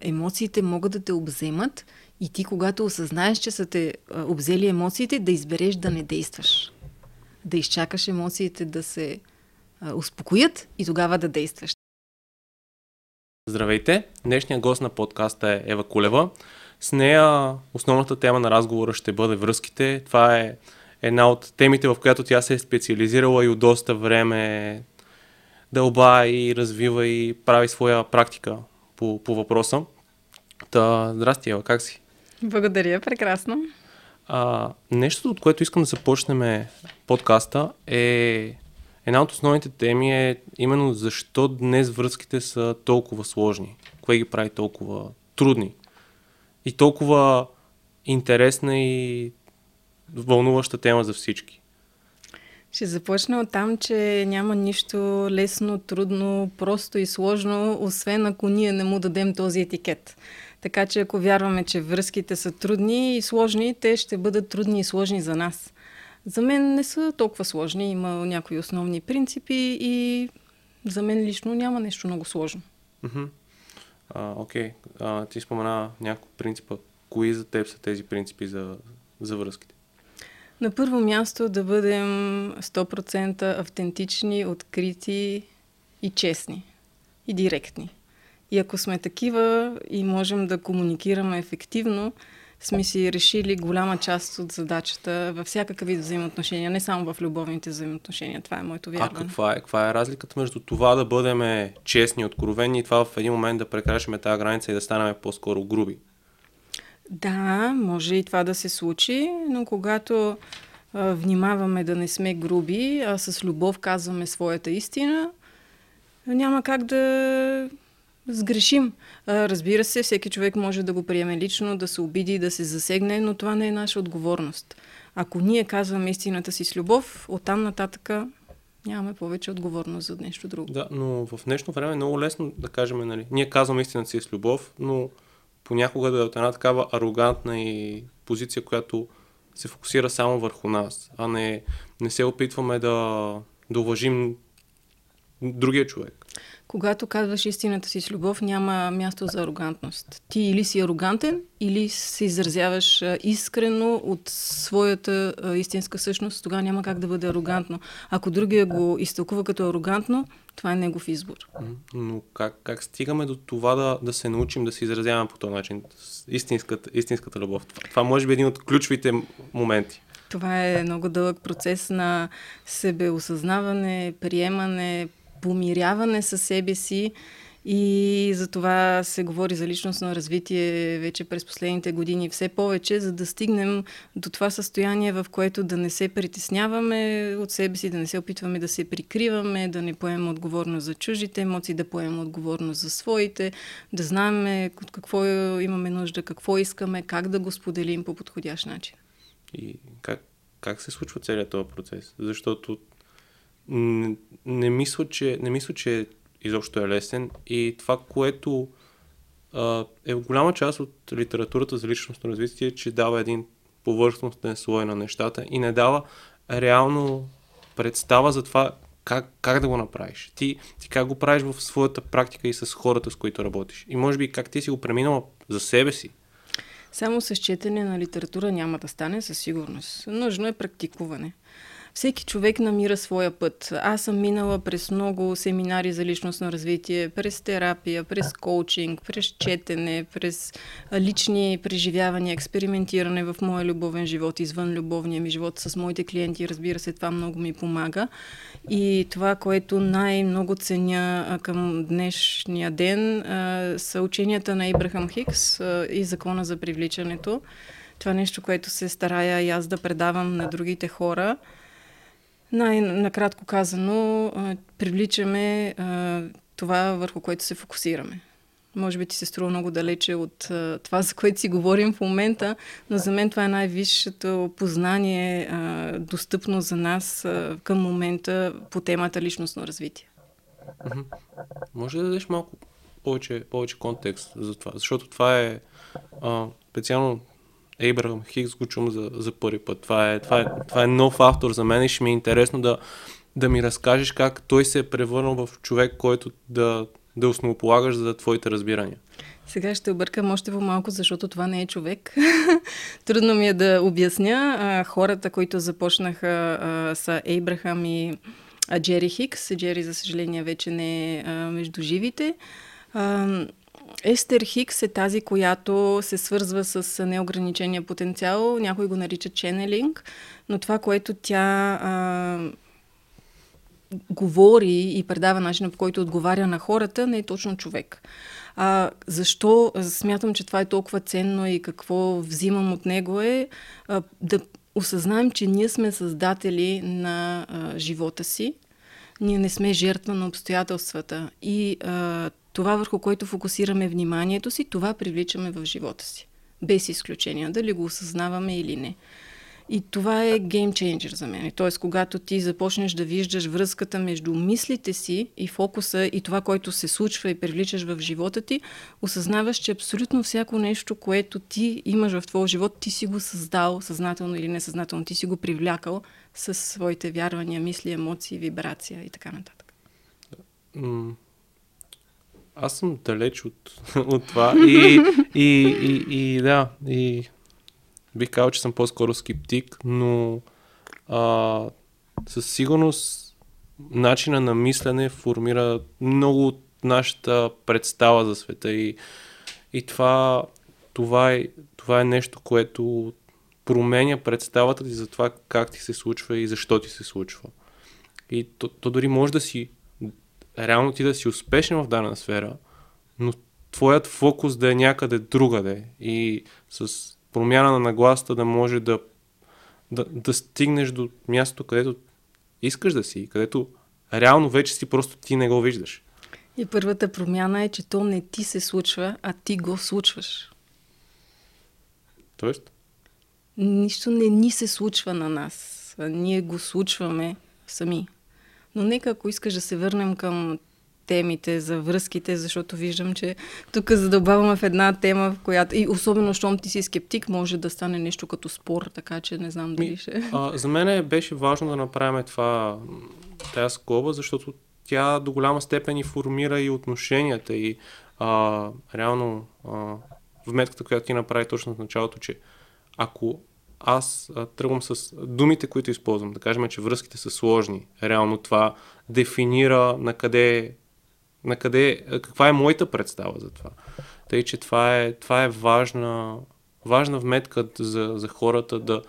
Емоциите могат да те обземат и ти, когато осъзнаеш, че са те обзели емоциите, да избереш да не действаш. Да изчакаш емоциите да се успокоят и тогава да действаш. Здравейте! Днешният гост на подкаста е Ева Кулева. С нея основната тема на разговора ще бъде връзките. Това е една от темите, в която тя се е специализирала и от доста време дълба и развива и прави своя практика по, по въпроса. Та, здрасти, Ева, как си? Благодаря, прекрасно. А, нещо, от което искам да започнем подкаста е една от основните теми е именно защо днес връзките са толкова сложни. Кое ги прави толкова трудни и толкова интересна и вълнуваща тема за всички. Ще започна от там, че няма нищо лесно, трудно, просто и сложно, освен ако ние не му дадем този етикет. Така че ако вярваме, че връзките са трудни и сложни, те ще бъдат трудни и сложни за нас. За мен не са толкова сложни, има някои основни принципи и за мен лично няма нещо много сложно. Окей, okay. ти спомена няколко принципа. Кои за теб са тези принципи за, за връзките? На първо място да бъдем 100% автентични, открити и честни. И директни. И ако сме такива и можем да комуникираме ефективно, сме си решили голяма част от задачата във всякакъв вид взаимоотношения, не само в любовните взаимоотношения. Това е моето вярване. А каква е, каква е разликата между това да бъдем честни, откровени и това в един момент да прекрашим тази граница и да станем по-скоро груби? Да, може и това да се случи, но когато а, внимаваме да не сме груби, а с любов казваме своята истина, няма как да сгрешим. А, разбира се, всеки човек може да го приеме лично, да се обиди, да се засегне, но това не е наша отговорност. Ако ние казваме истината си с любов, оттам нататък нямаме повече отговорност за нещо друго. Да, но в днешно време е много лесно да кажем, нали, ние казваме истината си с любов, но понякога да е от една такава арогантна и позиция, която се фокусира само върху нас, а не, не се опитваме да, да уважим другия човек. Когато казваш истината си с любов, няма място за арогантност. Ти или си арогантен, или се изразяваш искрено от своята истинска същност, тогава няма как да бъде арогантно. Ако другия го изтълкува като арогантно, това е негов избор. Но как, как стигаме до това да, да се научим да се изразяваме по този начин? Истинската, истинската любов. Това, може би е един от ключовите моменти. Това е много дълъг процес на себеосъзнаване, приемане, помиряване със себе си и за това се говори за личностно развитие вече през последните години все повече, за да стигнем до това състояние, в което да не се притесняваме от себе си, да не се опитваме да се прикриваме, да не поемем отговорност за чужите емоции, да поемем отговорност за своите, да знаем от какво имаме нужда, какво искаме, как да го споделим по подходящ начин. И как, как се случва целият този процес? Защото не, не, мисля, че, не мисля, че изобщо е лесен и това, което а, е голяма част от литературата за личностно развитие, че дава един повърхностен слой на нещата и не дава реално представа за това как, как да го направиш. Ти, ти как го правиш в своята практика и с хората, с които работиш. И може би как ти си го преминала за себе си. Само с четене на литература няма да стане със сигурност. Нужно е практикуване всеки човек намира своя път. Аз съм минала през много семинари за личностно развитие, през терапия, през коучинг, през четене, през лични преживявания, експериментиране в моя любовен живот, извън любовния ми живот с моите клиенти. Разбира се, това много ми помага. И това, което най-много ценя към днешния ден, са ученията на Ибрахам Хикс и закона за привличането. Това нещо, което се старая и аз да предавам на другите хора. Най-накратко казано, привличаме това, върху което се фокусираме. Може би ти се струва много далече от това, за което си говорим в момента, но за мен това е най-висшето познание, достъпно за нас към момента по темата личностно развитие. Може да дадеш малко повече, повече контекст за това, защото това е специално Ейбрахам Хикс го чум за, за първи път. Това е, това, е, това е нов автор за мен и ще ми е интересно да, да ми разкажеш как той се е превърнал в човек, който да, да основополагаш за твоите разбирания. Сега ще объркам още по-малко, защото това не е човек. Трудно ми е да обясня. Хората, които започнаха са Ейбрахам и Джери Хикс. Джери, за съжаление, вече не е между живите. Естер Хикс е тази, която се свързва с неограничения потенциал. Някой го нарича ченелинг, но това, което тя а, говори и предава начина по който отговаря на хората, не е точно човек. А, защо смятам, че това е толкова ценно и какво взимам от него е а, да осъзнаем, че ние сме създатели на а, живота си. Ние не сме жертва на обстоятелствата. И а, това, върху което фокусираме вниманието си, това привличаме в живота си. Без изключения, дали го осъзнаваме или не. И това е гейм чейнджер за мен. Тоест, когато ти започнеш да виждаш връзката между мислите си и фокуса и това, което се случва и привличаш в живота ти, осъзнаваш, че абсолютно всяко нещо, което ти имаш в твоя живот, ти си го създал, съзнателно или несъзнателно, ти си го привлякал с своите вярвания, мисли, емоции, вибрация и така нататък. Аз съм далеч от, от това и, и, и, и да, и бих казал, че съм по-скоро скептик, но а, със сигурност начина на мислене формира много от нашата представа за света и, и това, това, е, това е нещо, което променя представата ти за това как ти се случва и защо ти се случва. И то, то дори може да си, реално ти да си успешен в дадена сфера, но твоят фокус да е някъде другаде и с промяна на нагласта да може да, да, да стигнеш до мястото, където искаш да си, където реално вече си просто ти не го виждаш. И първата промяна е, че то не ти се случва, а ти го случваш. Тоест? Нищо не ни се случва на нас. Ние го случваме сами. Но нека, ако искаш да се върнем към темите, за връзките, защото виждам, че тук задълбаваме в една тема, в която и особено, щом ти си скептик, може да стане нещо като спор, така че не знам дали ще... А, за мен беше важно да направим това, тази скоба, защото тя до голяма степен и формира и отношенията и а, реално а, вметката, която ти направи точно в началото, че ако аз тръгвам с думите, които използвам, да кажем, че връзките са сложни, реално това дефинира на къде на къде, каква е моята представа за това. Тъй, че това е, това е важна, важна вметка за, за хората да,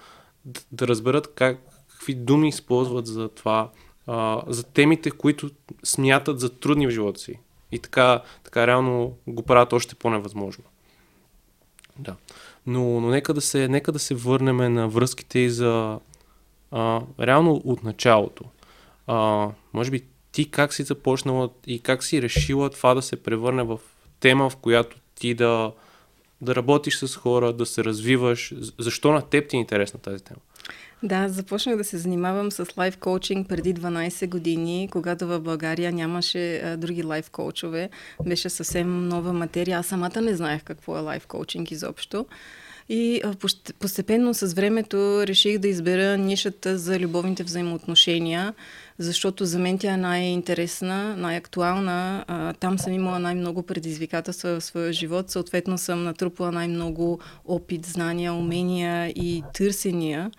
да, да разберат как, какви думи използват за това, а, за темите, които смятат за трудни в живота си. И така, така реално го правят още по-невъзможно. Да. Но, но нека, да се, нека да се върнем на връзките и за а, реално от началото. А, може би ти как си започнала и как си решила това да се превърне в тема, в която ти да, да работиш с хора, да се развиваш? Защо на теб ти е интересна тази тема? Да, започнах да се занимавам с лайф коучинг преди 12 години, когато в България нямаше други лайф коучове. Беше съвсем нова материя. Аз самата не знаех какво е лайф коучинг изобщо. И постепенно с времето реших да избера нишата за любовните взаимоотношения, защото за мен тя е най-интересна, най-актуална. Там съм имала най-много предизвикателства в своя живот. Съответно съм натрупала най-много опит, знания, умения и търсения.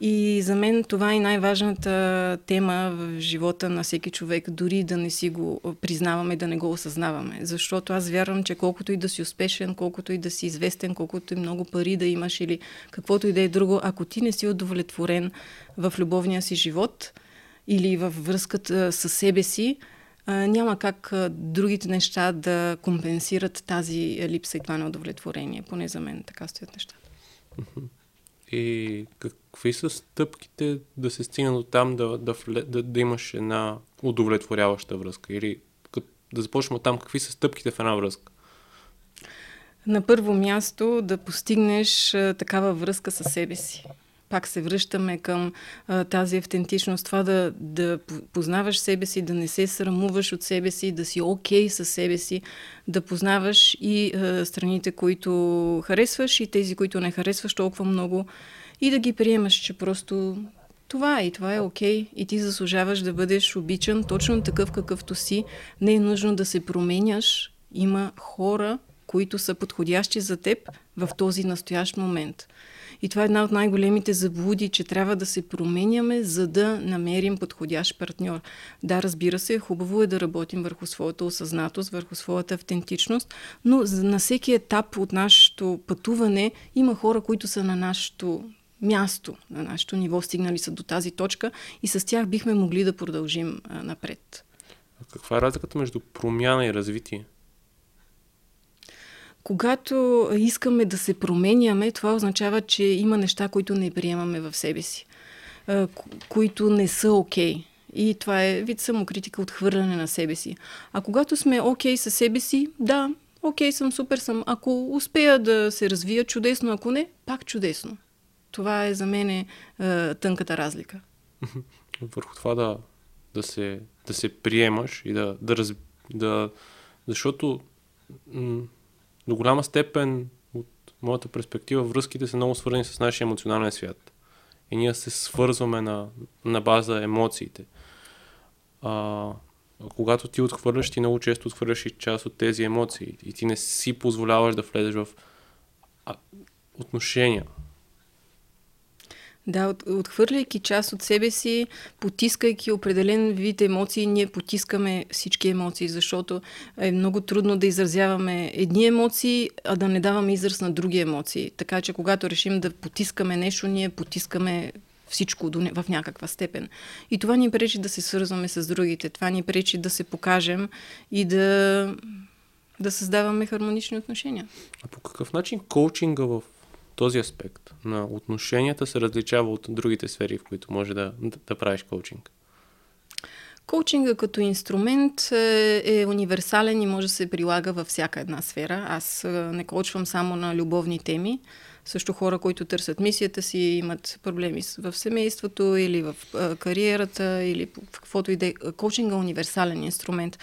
И за мен това е най-важната тема в живота на всеки човек, дори да не си го признаваме, да не го осъзнаваме. Защото аз вярвам, че колкото и да си успешен, колкото и да си известен, колкото и много пари да имаш или каквото и да е друго, ако ти не си удовлетворен в любовния си живот или във връзката с себе си, няма как другите неща да компенсират тази липса и това неудовлетворение. Поне за мен така стоят нещата. И какви са стъпките да се стигне до там да, да, да, да имаш една удовлетворяваща връзка? Или да започнем от там, какви са стъпките в една връзка? На първо място да постигнеш такава връзка със себе си. Пак се връщаме към а, тази автентичност, това да, да познаваш себе си, да не се срамуваш от себе си, да си окей okay със себе си, да познаваш и а, страните, които харесваш и тези, които не харесваш толкова много и да ги приемаш, че просто това е и това е окей. Okay. И ти заслужаваш да бъдеш обичан точно такъв какъвто си. Не е нужно да се променяш. Има хора, които са подходящи за теб в този настоящ момент. И това е една от най-големите заблуди, че трябва да се променяме, за да намерим подходящ партньор. Да, разбира се, хубаво е да работим върху своята осъзнатост, върху своята автентичност, но на всеки етап от нашето пътуване има хора, които са на нашето място, на нашето ниво, стигнали са до тази точка и с тях бихме могли да продължим а, напред. А каква е разликата между промяна и развитие? Когато искаме да се променяме, това означава, че има неща, които не приемаме в себе си, които не са окей. Okay. И това е вид самокритика, отхвърляне на себе си. А когато сме окей okay със себе си, да, окей okay, съм, супер съм. Ако успея да се развия, чудесно. Ако не, пак чудесно. Това е за мен е, тънката разлика. Върху това да, да, се, да се приемаш и да, да, раз, да защото м- до голяма степен от моята перспектива връзките са много свързани с нашия емоционален свят. И ние се свързваме на, на база емоциите. А, когато ти отхвърляш, ти много често отхвърляш и част от тези емоции. И ти не си позволяваш да влезеш в отношения. Да, от, отхвърляйки част от себе си, потискайки определен вид емоции, ние потискаме всички емоции, защото е много трудно да изразяваме едни емоции, а да не даваме израз на други емоции. Така че, когато решим да потискаме нещо, ние потискаме всичко в някаква степен. И това ни пречи да се свързваме с другите. Това ни пречи да се покажем и да, да създаваме хармонични отношения. А по какъв начин коучинга в този аспект на отношенията се различава от другите сфери, в които може да, да, да правиш коучинг? Коучинга като инструмент е, е универсален и може да се прилага във всяка една сфера. Аз е, не коучвам само на любовни теми също хора, които търсят мисията си, имат проблеми в семейството или в кариерата или в каквото и да е. Коучинга е универсален инструмент.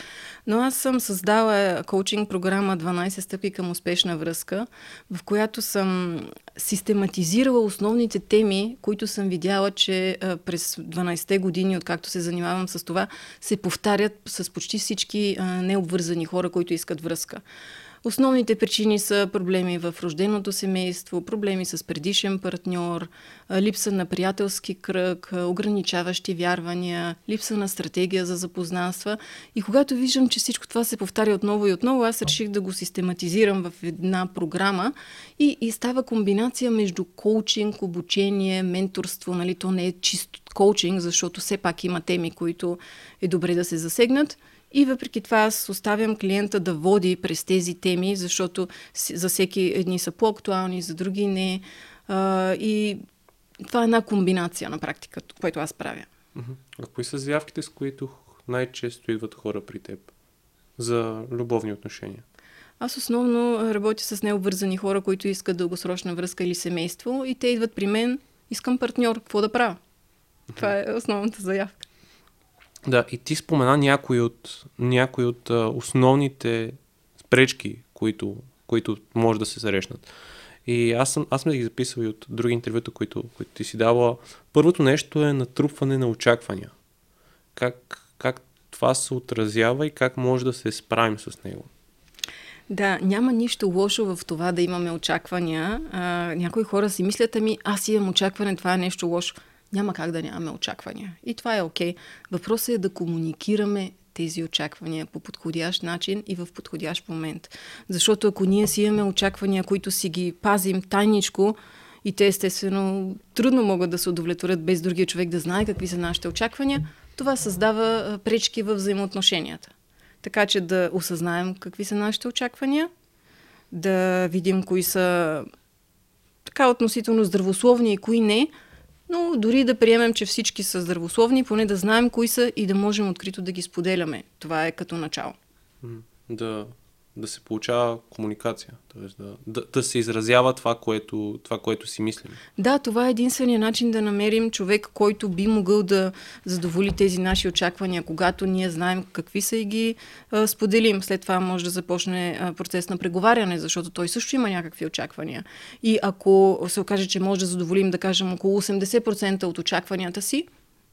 Но аз съм създала коучинг програма 12 стъпки към успешна връзка, в която съм систематизирала основните теми, които съм видяла, че през 12-те години, откакто се занимавам с това, се повтарят с почти всички необвързани хора, които искат връзка. Основните причини са проблеми в рожденото семейство, проблеми с предишен партньор, липса на приятелски кръг, ограничаващи вярвания, липса на стратегия за запознанства. И когато виждам, че всичко това се повтаря отново и отново, аз реших да го систематизирам в една програма и, и става комбинация между коучинг, обучение, менторство. Нали? То не е чисто коучинг, защото все пак има теми, които е добре да се засегнат – и въпреки това аз оставям клиента да води през тези теми, защото за всеки едни са по-актуални, за други не. А, и това е една комбинация на практика, което аз правя. А кои са заявките, с които най-често идват хора при теб за любовни отношения? Аз основно работя с необвързани хора, които искат дългосрочна връзка или семейство и те идват при мен, искам партньор, какво да правя? Това е основната заявка. Да, и ти спомена някои от, някои от а, основните пречки, които, които може да се срещнат. И аз съм, аз съм ги записал и от други интервюта, които, които ти си дала. Първото нещо е натрупване на очаквания. Как, как това се отразява и как може да се справим с него? Да, няма нищо лошо в това да имаме очаквания. А, някои хора си мислят, ами аз имам очакване, това е нещо лошо няма как да нямаме очаквания. И това е окей. Okay. Въпросът е да комуникираме тези очаквания по подходящ начин и в подходящ момент. Защото ако ние си имаме очаквания, които си ги пазим тайничко, и те естествено трудно могат да се удовлетворят без другия човек да знае какви са нашите очаквания, това създава пречки в взаимоотношенията. Така че да осъзнаем какви са нашите очаквания, да видим кои са така относително здравословни и кои не, но дори да приемем, че всички са здравословни, поне да знаем кои са и да можем открито да ги споделяме. Това е като начало. Да, да се получава комуникация, т.е. Да, да, да се изразява това което, това, което си мислим. Да, това е единствения начин да намерим човек, който би могъл да задоволи тези наши очаквания, когато ние знаем какви са и ги а, споделим. След това може да започне а, процес на преговаряне, защото той също има някакви очаквания. И ако се окаже, че може да задоволим, да кажем, около 80% от очакванията си,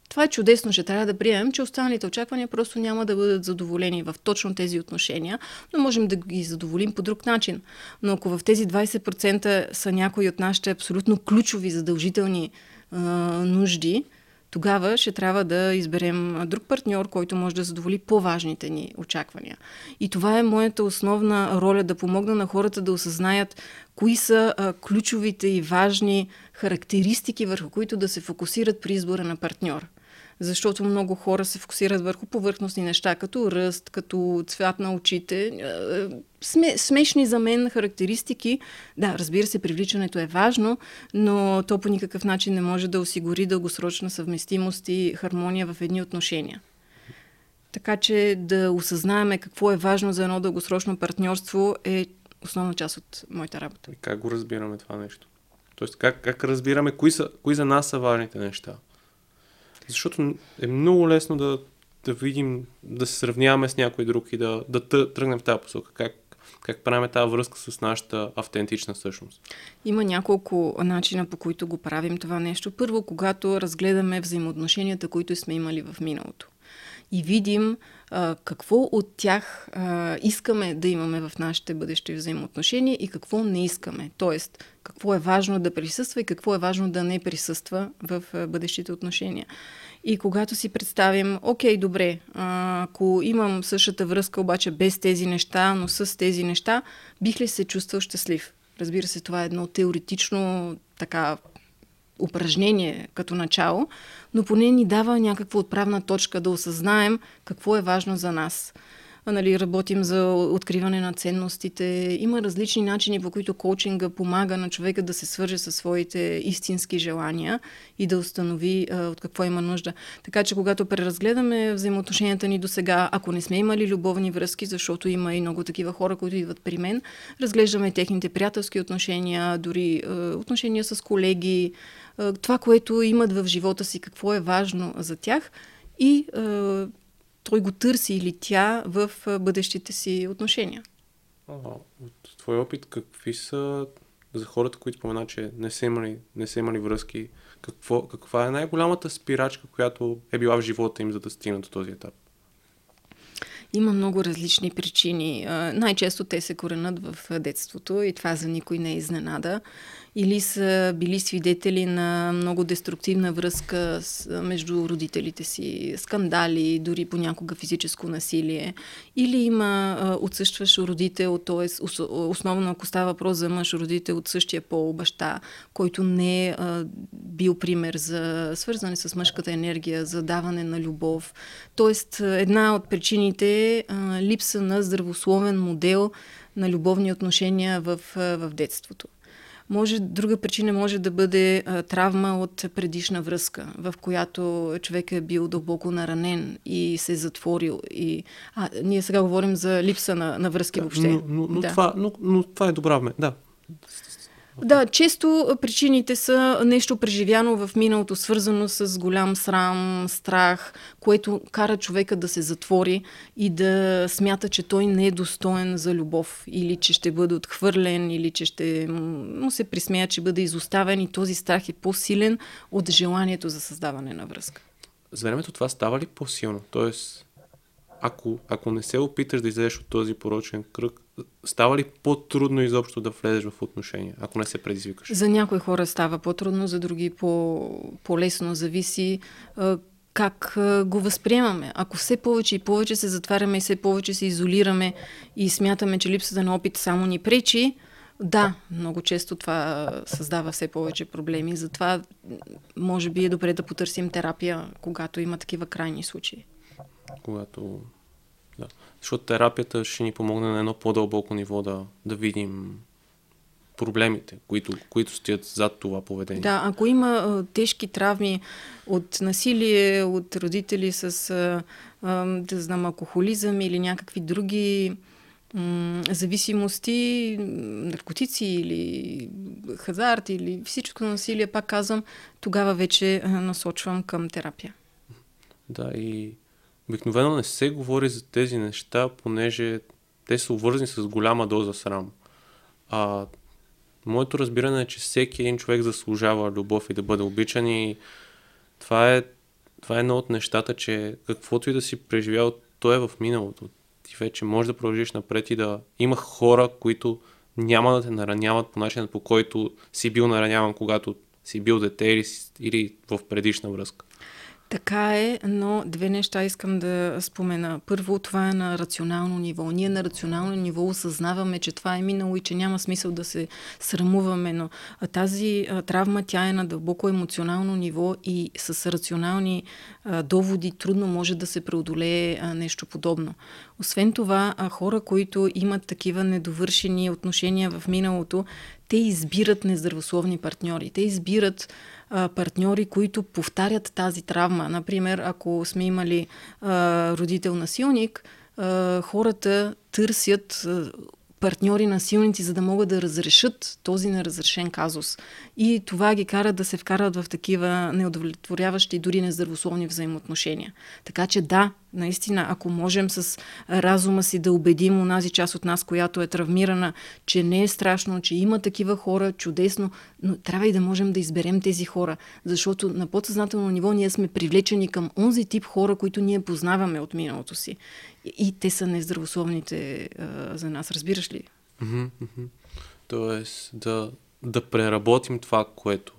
Това е чудесно, ще трябва да приемем, че останалите очаквания просто няма да бъдат задоволени в точно тези отношения, но можем да ги задоволим по друг начин. Но ако в тези 20% са някои от нашите абсолютно ключови, задължителни а, нужди, тогава ще трябва да изберем друг партньор, който може да задоволи по-важните ни очаквания. И това е моята основна роля да помогна на хората да осъзнаят кои са ключовите и важни характеристики, върху които да се фокусират при избора на партньор защото много хора се фокусират върху повърхностни неща, като ръст, като цвят на очите. Сме, смешни за мен характеристики. Да, разбира се, привличането е важно, но то по никакъв начин не може да осигури дългосрочна съвместимост и хармония в едни отношения. Така че да осъзнаеме какво е важно за едно дългосрочно партньорство е основна част от моята работа. И как го разбираме това нещо? Тоест, как, как разбираме кои, са, кои за нас са важните неща? Защото е много лесно да, да видим, да се сравняваме с някой друг и да, да тръгнем в тази посока. Как, как правим тази връзка с нашата автентична същност? Има няколко начина по които го правим това нещо. Първо, когато разгледаме взаимоотношенията, които сме имали в миналото и видим какво от тях а, искаме да имаме в нашите бъдещи взаимоотношения и какво не искаме. Тоест, какво е важно да присъства и какво е важно да не присъства в а, бъдещите отношения. И когато си представим, окей, добре, ако имам същата връзка, обаче без тези неща, но с тези неща, бих ли се чувствал щастлив? Разбира се, това е едно теоретично така упражнение като начало, но поне ни дава някаква отправна точка да осъзнаем какво е важно за нас нали, работим за откриване на ценностите. Има различни начини, по които коучинга помага на човека да се свърже със своите истински желания и да установи а, от какво има нужда. Така че, когато преразгледаме взаимоотношенията ни до сега, ако не сме имали любовни връзки, защото има и много такива хора, които идват при мен, разглеждаме техните приятелски отношения, дори а, отношения с колеги, това, което имат в живота си, какво е важно за тях и а, той го търси или тя в бъдещите си отношения. А, от твой опит, какви са за хората, които спомена, че не са имали, не са имали връзки, какво, каква е най-голямата спирачка, която е била в живота им, за да стигнат до този етап? Има много различни причини. Най-често те се коренят в детството и това за никой не е изненада или са били свидетели на много деструктивна връзка с, между родителите си, скандали, дори понякога физическо насилие, или има а, отсъщващ родител, т.е. основно ако става въпрос за мъж родител от същия пол, баща, който не е а, бил пример за свързане с мъжката енергия, за даване на любов. Тоест, една от причините е липса на здравословен модел на любовни отношения в, в детството. Може, друга причина може да бъде а, травма от предишна връзка, в която човек е бил дълбоко наранен и се е затворил. И... А, ние сега говорим за липса на, на връзки да, въобще. Но, но, но, да. това, но, но това е добра Да, да, често причините са нещо преживяно в миналото, свързано с голям срам, страх, което кара човека да се затвори и да смята, че той не е достоен за любов или че ще бъде отхвърлен или че ще му се присмея, че бъде изоставен и този страх е по-силен от желанието за създаване на връзка. За времето това става ли по-силно? Тоест, ако, ако не се опиташ да излезеш от този порочен кръг, става ли по-трудно изобщо да влезеш в отношения, ако не се предизвикаш? За някои хора става по-трудно, за други по- по-лесно. Зависи как го възприемаме. Ако все повече и повече се затваряме и все повече се изолираме и смятаме, че липсата на опит само ни пречи, да, много често това създава все повече проблеми. Затова може би е добре да потърсим терапия, когато има такива крайни случаи. Когато да. Защото терапията ще ни помогне на едно по-дълбоко ниво да, да видим проблемите, които, които стоят зад това поведение. Да, ако има а, тежки травми от насилие, от родители с, а, а, да знам, алкохолизъм или някакви други м- зависимости, наркотици или хазарт или всичко насилие, пак казвам, тогава вече насочвам към терапия. Да, и Обикновено не се говори за тези неща, понеже те са обвързани с голяма доза срам. А моето разбиране е, че всеки един човек заслужава любов и да бъде обичан и това е това е едно от нещата, че каквото и да си преживял, то е в миналото. Ти вече можеш да продължиш напред и да има хора, които няма да те нараняват по начина по който си бил нараняван, когато си бил дете или, или в предишна връзка. Така е, но две неща искам да спомена. Първо, това е на рационално ниво. Ние на рационално ниво осъзнаваме, че това е минало и че няма смисъл да се срамуваме, но тази травма, тя е на дълбоко емоционално ниво и с рационални доводи трудно може да се преодолее нещо подобно. Освен това, хора, които имат такива недовършени отношения в миналото, те избират нездравословни партньори. Те избират партньори, които повтарят тази травма. Например, ако сме имали родител насилник, хората търсят партньори насилници, за да могат да разрешат този неразрешен казус. И това ги кара да се вкарат в такива неудовлетворяващи, дори нездравословни взаимоотношения. Така че да, наистина, ако можем с разума си да убедим онази част от нас, която е травмирана, че не е страшно, че има такива хора, чудесно, но трябва и да можем да изберем тези хора, защото на подсъзнателно ниво ние сме привлечени към онзи тип хора, които ние познаваме от миналото си. И те са нездравословните а, за нас, разбираш ли? Тоест да, да преработим това, което,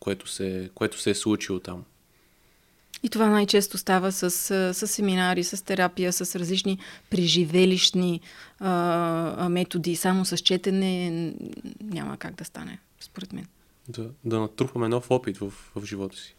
което, се, което се е случило там. И това най-често става с, с семинари, с терапия, с различни преживелищни а, методи. Само с четене няма как да стане, според мен. Да, да натрупаме нов опит в, в живота си.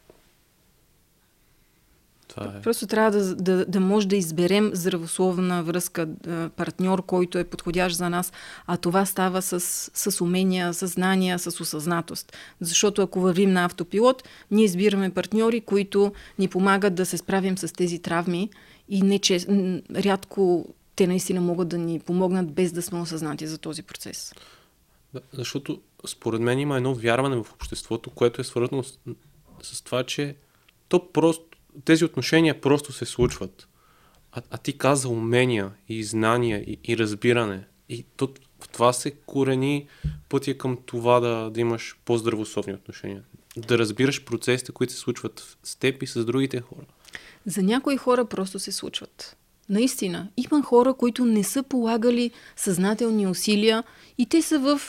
Това е. Просто трябва да, да, да може да изберем здравословна връзка, партньор, който е подходящ за нас, а това става с, с умения, с знания, с осъзнатост. Защото ако вървим на автопилот, ние избираме партньори, които ни помагат да се справим с тези травми и не че рядко те наистина могат да ни помогнат без да сме осъзнати за този процес. Да, защото според мен има едно вярване в обществото, което е свързано с, с това, че то просто тези отношения просто се случват. А, а ти каза умения и знания и, и разбиране. И то, в това се корени пътя към това да, да имаш по-здравословни отношения. Да разбираш процесите, които се случват с теб и с другите хора. За някои хора просто се случват. Наистина, има хора, които не са полагали съзнателни усилия и те са в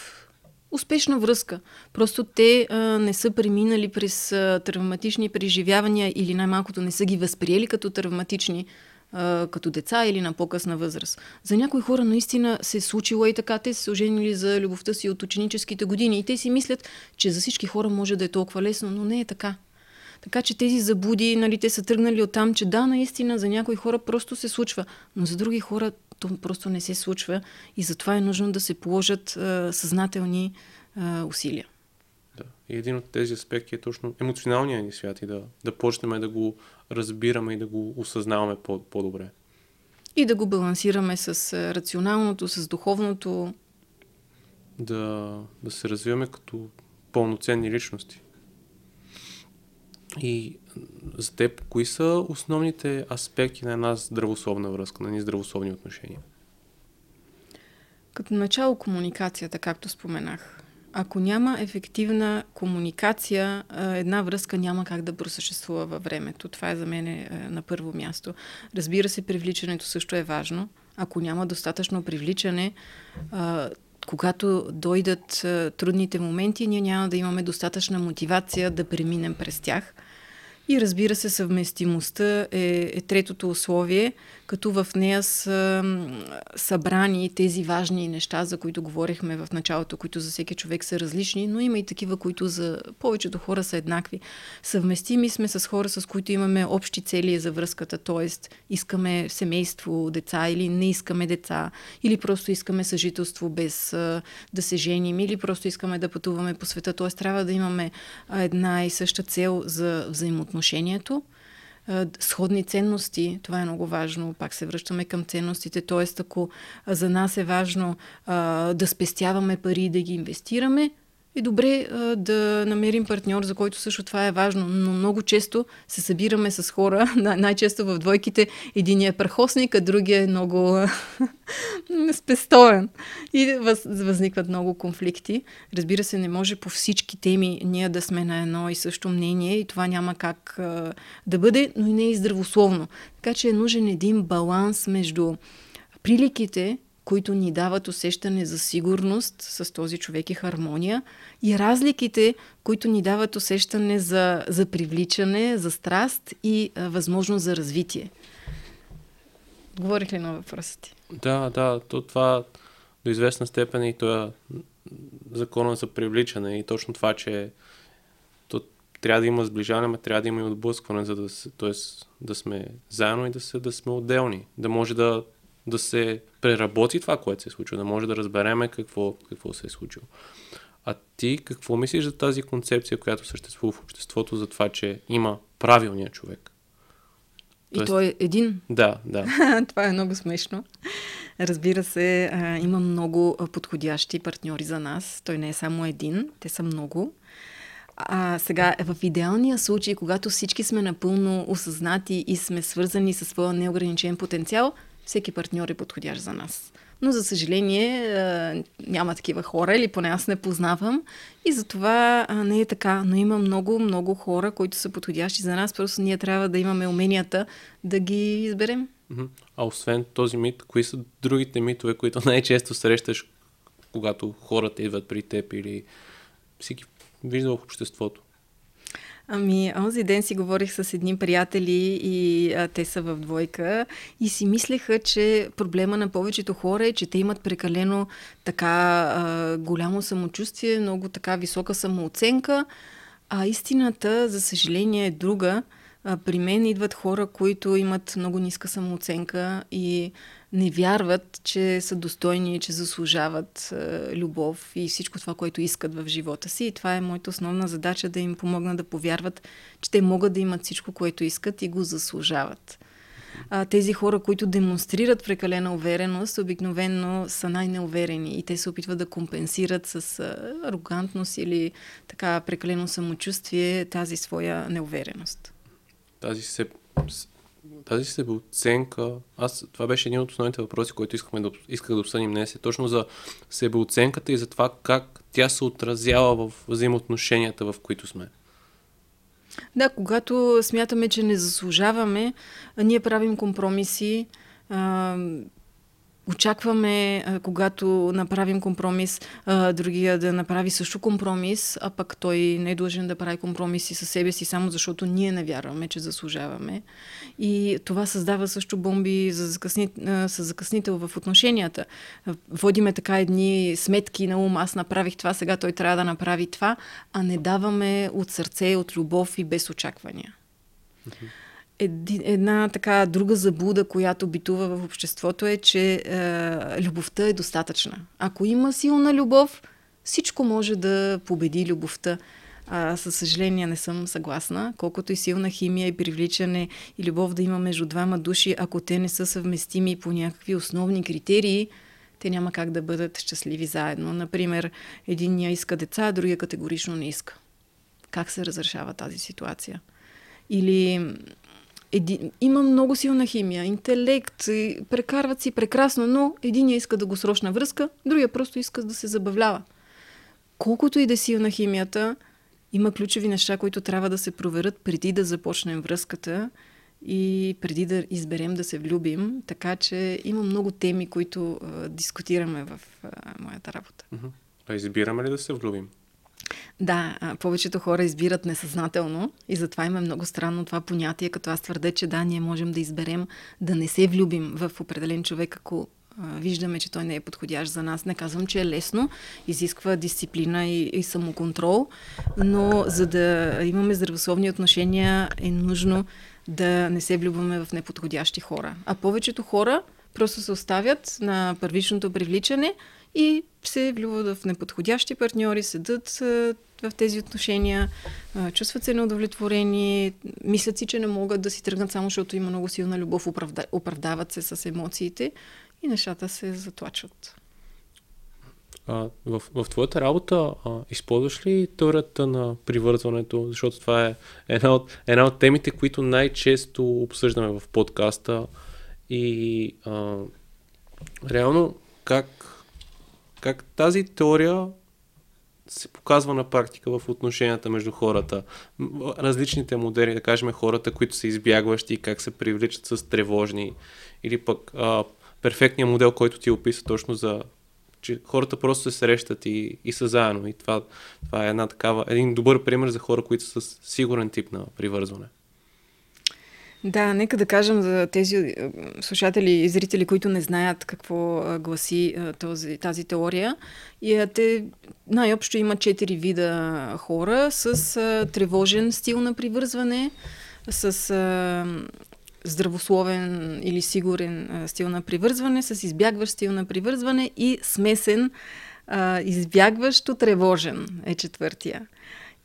успешна връзка. Просто те а, не са преминали през а, травматични преживявания или най-малкото не са ги възприели като травматични а, като деца или на по-късна възраст. За някои хора наистина се е случило и така. Те се оженили за любовта си от ученическите години и те си мислят, че за всички хора може да е толкова лесно, но не е така. Така че тези забуди, нали, те са тръгнали от там, че да, наистина за някои хора просто се случва, но за други хора то просто не се случва и затова е нужно да се положат а, съзнателни а, усилия. Да. И един от тези аспекти е точно емоционалния ни свят и да, да почнем да го разбираме и да го осъзнаваме по- по-добре. И да го балансираме с рационалното, с духовното. Да, да се развиваме като пълноценни личности. И за теб, кои са основните аспекти на една здравословна връзка, на едни здравословни отношения? Като начало комуникацията, както споменах. Ако няма ефективна комуникация, една връзка няма как да просъществува във времето. Това е за мен е, на първо място. Разбира се, привличането също е важно. Ако няма достатъчно привличане, когато дойдат трудните моменти, ние няма да имаме достатъчна мотивация да преминем през тях – и разбира се, съвместимостта е, е третото условие, като в нея са събрани тези важни неща, за които говорихме в началото, които за всеки човек са различни, но има и такива, които за повечето хора са еднакви. Съвместими сме с хора, с които имаме общи цели за връзката, т.е. искаме семейство, деца или не искаме деца, или просто искаме съжителство без да се женим, или просто искаме да пътуваме по света. Т.е. трябва да имаме една и съща цел за взаимоотношението сходни ценности. Това е много важно. Пак се връщаме към ценностите. Т.е. ако за нас е важно да спестяваме пари и да ги инвестираме, е добре а, да намерим партньор, за който също това е важно. Но много често се събираме с хора, най-често в двойките, един е прахосник, а другия е много спестоен. И въз, възникват много конфликти. Разбира се, не може по всички теми ние да сме на едно и също мнение и това няма как а, да бъде, но и не е и здравословно. Така че е нужен един баланс между приликите, които ни дават усещане за сигурност с този човек и хармония, и разликите, които ни дават усещане за, за привличане, за страст и а, възможност за развитие. Говорих ли на въпроса ти? Да, да, то това до известна степен и това закона за привличане и точно това, че то трябва да има сближаване, но трябва да има и отблъскване, за да, т.е. да сме заедно и да, се, да сме отделни. Да може да, да се преработи това, което се е случило, да може да разбереме какво, какво се е случило. А ти какво мислиш за тази концепция, която съществува в обществото, за това, че има правилния човек? И Тоест... той е един. Да, да. Това е много смешно. Разбира се, а, има много подходящи партньори за нас. Той не е само един, те са много. А сега, в идеалния случай, когато всички сме напълно осъзнати и сме свързани със своя неограничен потенциал, всеки партньор е подходящ за нас. Но, за съжаление, няма такива хора, или поне аз не познавам. И затова не е така. Но има много, много хора, които са подходящи за нас. Просто ние трябва да имаме уменията да ги изберем. А освен този мит, кои са другите митове, които най-често срещаш, когато хората идват при теб или всеки виждал в обществото? Ами, онзи ден си говорих с едни приятели и а, те са в двойка и си мислеха, че проблема на повечето хора е, че те имат прекалено така а, голямо самочувствие, много така висока самооценка, а истината, за съжаление, е друга. А, при мен идват хора, които имат много ниска самооценка и не вярват, че са достойни, че заслужават е, любов и всичко това, което искат в живота си. И това е моята основна задача да им помогна да повярват, че те могат да имат всичко, което искат и го заслужават. А, тези хора, които демонстрират прекалена увереност, обикновенно са най-неуверени и те се опитват да компенсират с а, арогантност или така прекалено самочувствие тази своя неувереност. Тази се тази себеоценка, аз, това беше един от основните въпроси, които искахме да, исках да обсъдим днес, е точно за себеоценката и за това как тя се отразява в взаимоотношенията, в които сме. Да, когато смятаме, че не заслужаваме, ние правим компромиси, очакваме, когато направим компромис, другия да направи също компромис, а пък той не е длъжен да прави компромиси със себе си, само защото ние не вярваме, че заслужаваме. И това създава също бомби за закъсни... с закъснител в отношенията. Водиме така едни сметки на ум, аз направих това, сега той трябва да направи това, а не даваме от сърце, от любов и без очаквания. Mm-hmm една така друга заблуда, която битува в обществото е, че е, любовта е достатъчна. Ако има силна любов, всичко може да победи любовта. А, със съжаление не съм съгласна. Колкото и силна химия и привличане и любов да има между двама души, ако те не са съвместими по някакви основни критерии, те няма как да бъдат щастливи заедно. Например, единия иска деца, а другия категорично не иска. Как се разрешава тази ситуация? Или Еди, има много силна химия, интелект, прекарват си прекрасно, но един иска да го срочна връзка, другия просто иска да се забавлява. Колкото и да е силна химията, има ключови неща, които трябва да се проверят преди да започнем връзката и преди да изберем да се влюбим. Така че има много теми, които а, дискутираме в а, моята работа. А избираме ли да се влюбим? Да, повечето хора избират несъзнателно и затова има много странно това понятие, като аз твърде, че да, ние можем да изберем да не се влюбим в определен човек, ако виждаме, че той не е подходящ за нас. Не казвам, че е лесно, изисква дисциплина и, и самоконтрол, но за да имаме здравословни отношения е нужно да не се влюбваме в неподходящи хора. А повечето хора просто се оставят на първичното привличане – и се влюват в неподходящи партньори, седат в тези отношения, чувстват се неудовлетворени, мислят си, че не могат да си тръгнат само защото има много силна любов, оправдават се с емоциите и нещата се затлачват. В, в твоята работа а, използваш ли теорията на привързването? Защото това е една от, една от темите, които най-често обсъждаме в подкаста. И а, реално как, как тази теория се показва на практика в отношенията между хората. Различните модели, да кажем хората, които са избягващи, как се привличат с тревожни, или пък а, перфектният модел, който ти описа точно за че хората просто се срещат и, и са заедно. И това, това е една такава, един добър пример за хора, които са с сигурен тип на привързване. Да, нека да кажем за тези е, слушатели и зрители, които не знаят какво е, гласи е, този, тази теория. И те най-общо има четири вида хора с тревожен стил на привързване, с здравословен или сигурен стил на привързване, с избягващ стил на привързване и смесен, избягващо тревожен е четвъртия.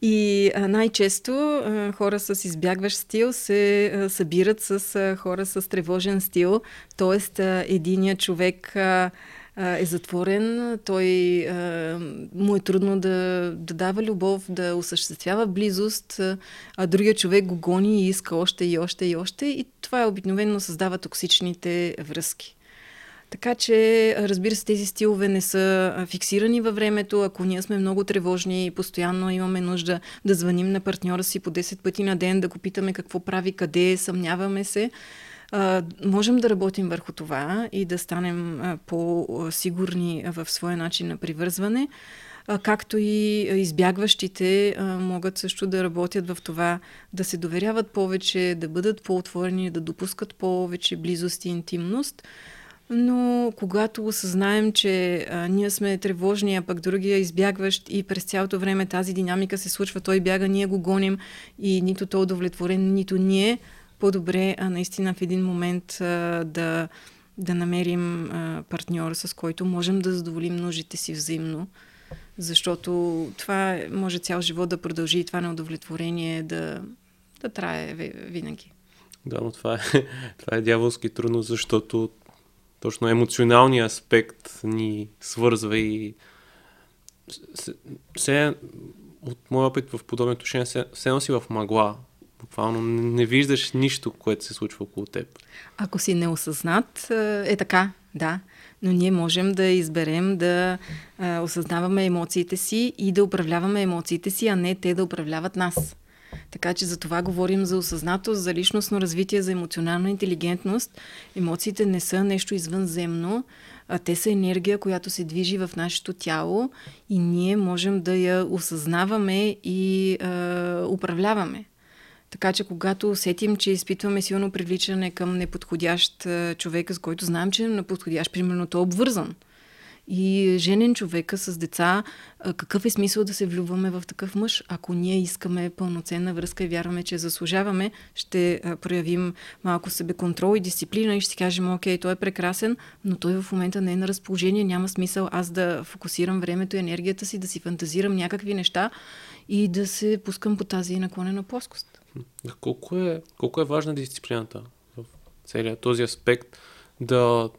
И най-често хора с избягващ стил се събират с хора с тревожен стил, т.е. единият човек е затворен, той му е трудно да, да дава любов, да осъществява близост, а другия човек го гони и иска още и още и още и това обикновено създава токсичните връзки. Така че, разбира се, тези стилове не са фиксирани във времето. Ако ние сме много тревожни и постоянно имаме нужда да звъним на партньора си по 10 пъти на ден, да го питаме какво прави, къде е, съмняваме се, можем да работим върху това и да станем по-сигурни в своя начин на привързване както и избягващите могат също да работят в това да се доверяват повече, да бъдат по-отворени, да допускат повече близост и интимност но когато осъзнаем, че а, ние сме тревожни, а пък другия избягващ и през цялото време тази динамика се случва, той бяга, ние го гоним и нито той е удовлетворен, нито ние, по-добре а, наистина в един момент а, да, да намерим а, партньор, с който можем да задоволим нуждите си взаимно. Защото това може цял живот да продължи и това неудовлетворение да, да трае винаги. Да, но това е, това е дяволски трудно, защото точно емоционалният аспект ни свързва и се, от моя опит в подобни отношения, се, се носи в мъгла. Буквално не, не виждаш нищо, което се случва около теб. Ако си неосъзнат, е така, да. Но ние можем да изберем да а, осъзнаваме емоциите си и да управляваме емоциите си, а не те да управляват нас. Така че за това говорим за осъзнатост, за личностно развитие, за емоционална интелигентност. Емоциите не са нещо извънземно, а те са енергия, която се движи в нашето тяло и ние можем да я осъзнаваме и а, управляваме. Така че когато усетим, че изпитваме силно привличане към неподходящ човек, с който знаем, че е неподходящ, примерно то е обвързан – и женен човека с деца, какъв е смисъл да се влюбваме в такъв мъж? Ако ние искаме пълноценна връзка и вярваме, че заслужаваме, ще проявим малко себе контрол и дисциплина и ще си кажем, окей, той е прекрасен, но той в момента не е на разположение, няма смисъл аз да фокусирам времето и енергията си, да си фантазирам някакви неща и да се пускам по тази наклонена плоскост. Колко е, колко е важна дисциплината в целият този аспект да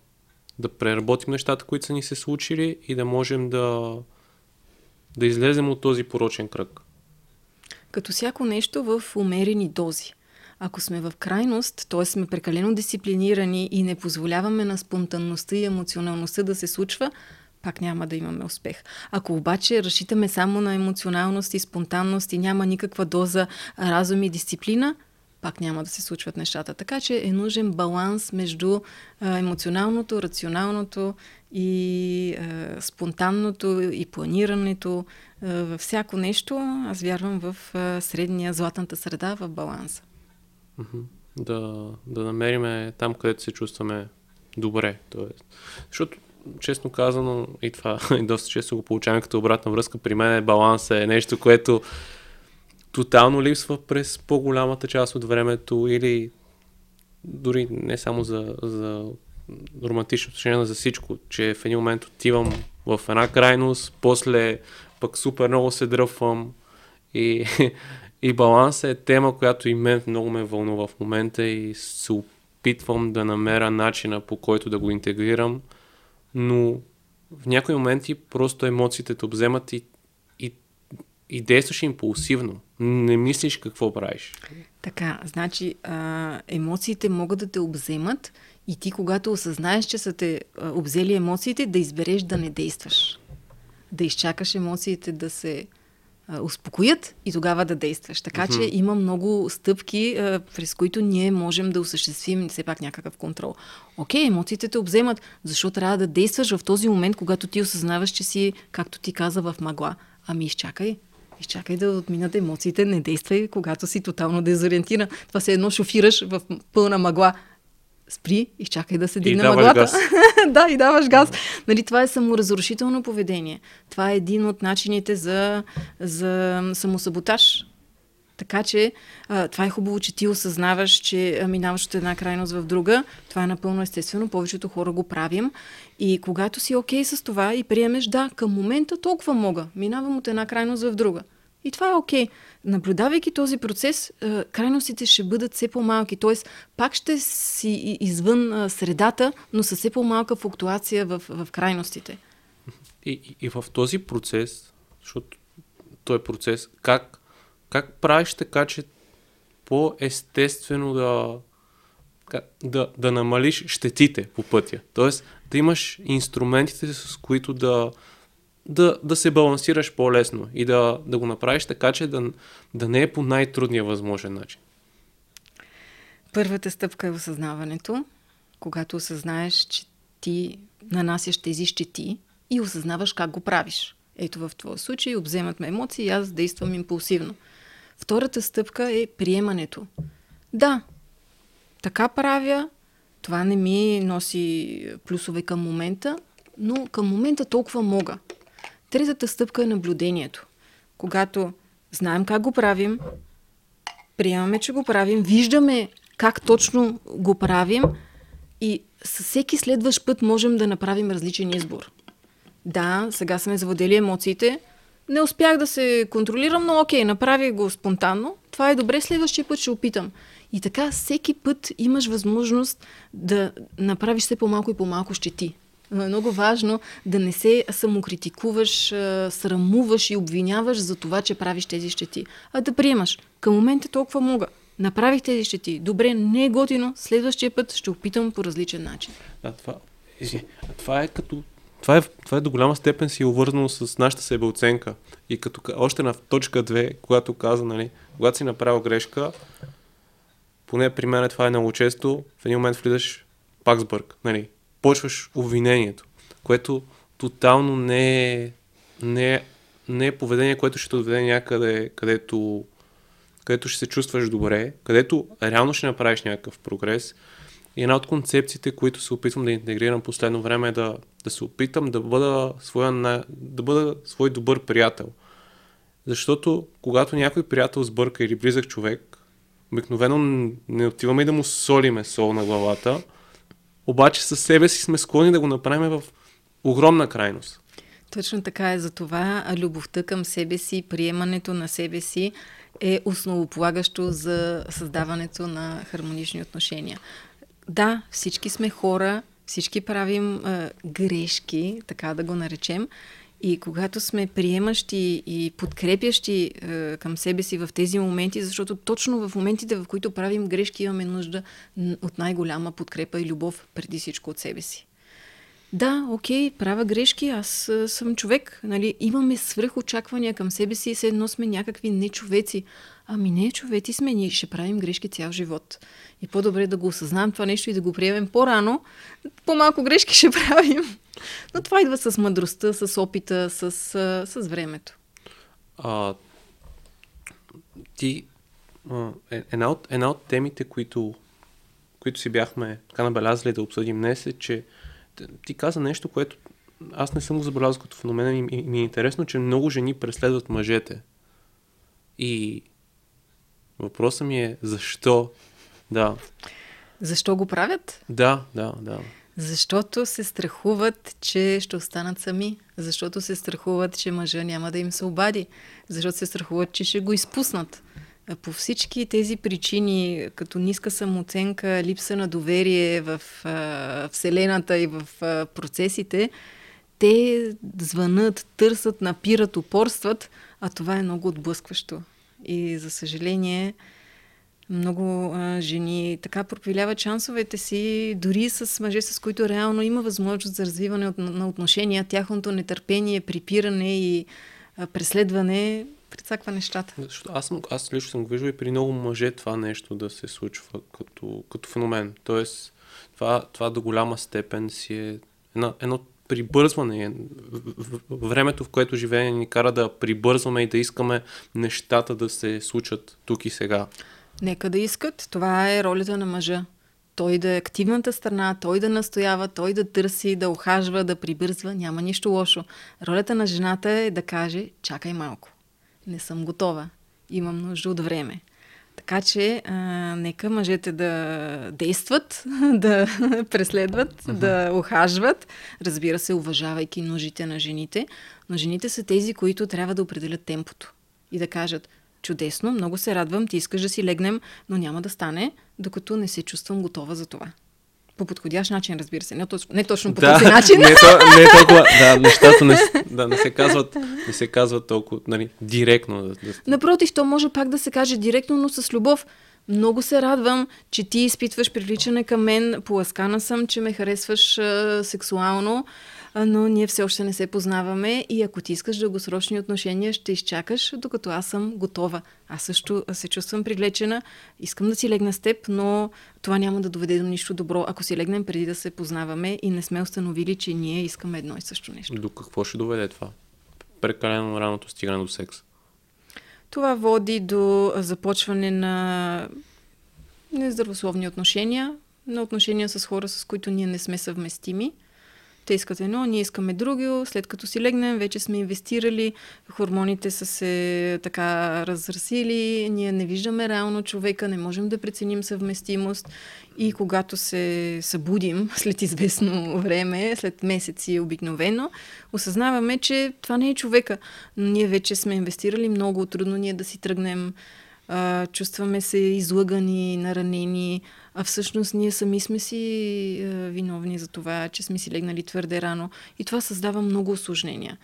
да преработим нещата, които са ни се случили и да можем да, да излезем от този порочен кръг. Като всяко нещо в умерени дози. Ако сме в крайност, т.е. сме прекалено дисциплинирани и не позволяваме на спонтанността и емоционалността да се случва, пак няма да имаме успех. Ако обаче разчитаме само на емоционалност и спонтанност и няма никаква доза разум и дисциплина, пак няма да се случват нещата. Така че е нужен баланс между емоционалното, рационалното и а, спонтанното и планирането. А, във всяко нещо аз вярвам в а, средния, златната среда, в баланса. Да, да намериме там, където се чувстваме добре. Тоест. Защото честно казано, и това и доста често го получаваме като обратна връзка, при мен балансът е нещо, което тотално липсва през по-голямата част от времето или дори не само за, за романтично отношение, но за всичко, че в един момент отивам в една крайност, после пък супер много се дръпвам и, и балансът е тема, която и мен много ме вълнува в момента и се опитвам да намеря начина по който да го интегрирам, но в някои моменти просто емоциите те обземат и, и действаш импулсивно. Не мислиш какво правиш. Така, значи а, емоциите могат да те обземат и ти, когато осъзнаеш, че са те а, обзели емоциите, да избереш да не действаш. Да изчакаш емоциите да се а, успокоят и тогава да действаш. Така mm-hmm. че има много стъпки, а, през които ние можем да осъществим все пак някакъв контрол. Окей, емоциите те обземат, защо трябва да действаш в този момент, когато ти осъзнаваш, че си, както ти каза, в мъгла. Ами изчакай, изчакай да отминат емоциите, не действай, когато си тотално дезориентиран. Това се едно шофираш в пълна мъгла спри, изчакай да се дигне мъглата. да, и даваш газ. Нали, това е саморазрушително поведение. Това е един от начините за, за самосаботаж. Така че а, това е хубаво, че ти осъзнаваш, че минаваш от една крайност в друга. Това е напълно естествено. Повечето хора го правим. И когато си окей okay с това и приемеш, да, към момента толкова мога. Минавам от една крайност в друга. И това е окей. Okay. Наблюдавайки този процес, крайностите ще бъдат все по-малки. Т.е. пак ще си извън средата, но с все по-малка флуктуация в, в крайностите. И, и в този процес, защото той е процес, как, как правиш така, че по-естествено да, да, да намалиш щетите по пътя? Тоест, да имаш инструментите, с които да, да, да се балансираш по-лесно и да, да го направиш така, че да, да не е по най-трудния възможен начин. Първата стъпка е осъзнаването. Когато осъзнаеш, че ти нанасяш тези щети и осъзнаваш как го правиш. Ето в твоя случай обземат ме емоции и аз действам импулсивно. Втората стъпка е приемането. Да, така правя, това не ми носи плюсове към момента, но към момента толкова мога. Третата стъпка е наблюдението. Когато знаем как го правим, приемаме, че го правим, виждаме как точно го правим и със всеки следващ път можем да направим различен избор. Да, сега сме заводели емоциите, не успях да се контролирам, но окей, направих го спонтанно. Това е добре, следващия път ще опитам. И така всеки път имаш възможност да направиш все по-малко и по-малко щети. Но е много важно да не се самокритикуваш, срамуваш и обвиняваш за това, че правиш тези щети, а да приемаш. Към момента толкова мога. Направих тези щети. Добре, не е готино. Следващия път ще опитам по различен начин. Да, това, това е като това е, това е до голяма степен си увързано с нашата себеоценка. И като още на точка 2, когато каза, нали, когато си направил грешка, поне при мен това е много често, в един момент влизаш пак с бърк. Нали, почваш обвинението, което тотално не е, не е, не е поведение, което ще те отведе някъде, където, където ще се чувстваш добре, където реално ще направиш някакъв прогрес. И една от концепциите, които се опитвам да интегрирам последно време е да, да се опитам да бъда, своя, да бъда свой добър приятел. Защото когато някой приятел сбърка или близък човек, обикновено не отиваме и да му солиме сол на главата, обаче със себе си сме склонни да го направим в огромна крайност. Точно така е за това. Любовта към себе си, приемането на себе си е основополагащо за създаването на хармонични отношения. Да, всички сме хора, всички правим а, грешки, така да го наречем. И когато сме приемащи и подкрепящи е, към себе си в тези моменти, защото точно в моментите, в които правим грешки, имаме нужда от най-голяма подкрепа и любов преди всичко от себе си. Да, окей, правя грешки, аз а, съм човек. Нали? Имаме свръхочаквания към себе си и все едно сме някакви нечовеци. Ами не, човеци сме, ние ще правим грешки цял живот. И по-добре да го осъзнаем това нещо и да го приемем по-рано. По-малко грешки ще правим. Но това идва с мъдростта, с опита, с, с времето. А, ти, а, е, една, от, една от темите, които, които си бяхме така набелязали да обсъдим днес е, че ти каза нещо, което аз не съм го забелязал като феномен и ми, ми е интересно, че много жени преследват мъжете. И въпросът ми е защо? Да. Защо го правят? Да, да, да. Защото се страхуват, че ще останат сами. Защото се страхуват, че мъжа няма да им се обади. Защото се страхуват, че ще го изпуснат. По всички тези причини, като ниска самооценка, липса на доверие в а, Вселената и в а, процесите, те звънат, търсят, напират, упорстват, а това е много отблъскващо. И за съжаление, много а, жени така пропиляват шансовете си, дори с мъже, с които реално има възможност за развиване от, на отношения, тяхното нетърпение, припиране и а, преследване прецаква нещата. Защото аз, аз лично съм го виждал и при много мъже това нещо да се случва като, като феномен. Тоест, това, това до голяма степен си е едно, едно прибързване. Времето, в което живеем, ни кара да прибързваме и да искаме нещата да се случат тук и сега. Нека да искат. Това е ролята на мъжа. Той да е активната страна, той да настоява, той да търси, да охажва, да прибързва. Няма нищо лошо. Ролята на жената е да каже, чакай малко. Не съм готова. Имам нужда от време. Така че, а, нека мъжете да действат, да преследват, uh-huh. да охажват, разбира се, уважавайки нуждите на жените, но жените са тези, които трябва да определят темпото и да кажат, чудесно, много се радвам, ти искаш да си легнем, но няма да стане, докато не се чувствам готова за това. По подходящ начин, разбира се. Не точно, не точно по да, този начин. Не, то, не толкова. Да, нещата не, да, не се казват, не се казват толкова нали, директно. Да, да. Напротив, то може пак да се каже директно, но с любов. Много се радвам, че ти изпитваш привличане към мен. Поласкана съм, че ме харесваш а, сексуално но ние все още не се познаваме и ако ти искаш дългосрочни отношения, ще изчакаш, докато аз съм готова. Аз също се чувствам привлечена, искам да си легна с теб, но това няма да доведе до нищо добро, ако си легнем преди да се познаваме и не сме установили, че ние искаме едно и също нещо. До какво ще доведе това? Прекалено раното стигане до секс. Това води до започване на нездравословни отношения, на отношения с хора, с които ние не сме съвместими. Те искат едно, ние искаме друго. След като си легнем, вече сме инвестирали, хормоните са се така разрасили, ние не виждаме реално човека, не можем да преценим съвместимост. И когато се събудим след известно време, след месеци обикновено, осъзнаваме, че това не е човека. Но ние вече сме инвестирали много, трудно ние да си тръгнем а, чувстваме се излъгани, наранени, а всъщност ние сами сме си а, виновни за това, че сме си легнали твърде рано. И това създава много осложнения.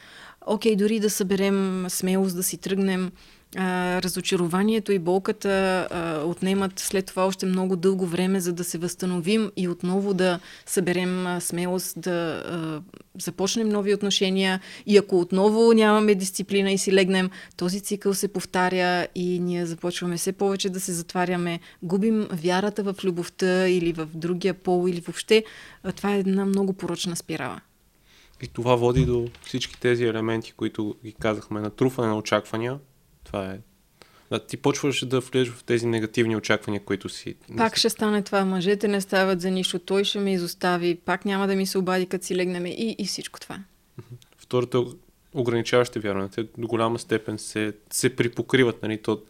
Окей, дори да съберем смелост да си тръгнем, а, разочарованието и болката а, отнемат след това още много дълго време, за да се възстановим и отново да съберем смелост да а, започнем нови отношения. И ако отново нямаме дисциплина и си легнем, този цикъл се повтаря и ние започваме все повече да се затваряме, губим вярата в любовта или в другия пол или въобще. А, това е една много порочна спирала. И това води до всички тези елементи, които ги казахме, натрупване на очаквания, това е. Да, ти почваш да влезеш в тези негативни очаквания, които си. Пак ще стане това. Мъжете не стават за нищо. Той ще ме изостави. Пак няма да ми се обади, като си легнем и, и всичко това. Втората ограничаващи вярвания. Те до голяма степен се, се припокриват. Нали? То,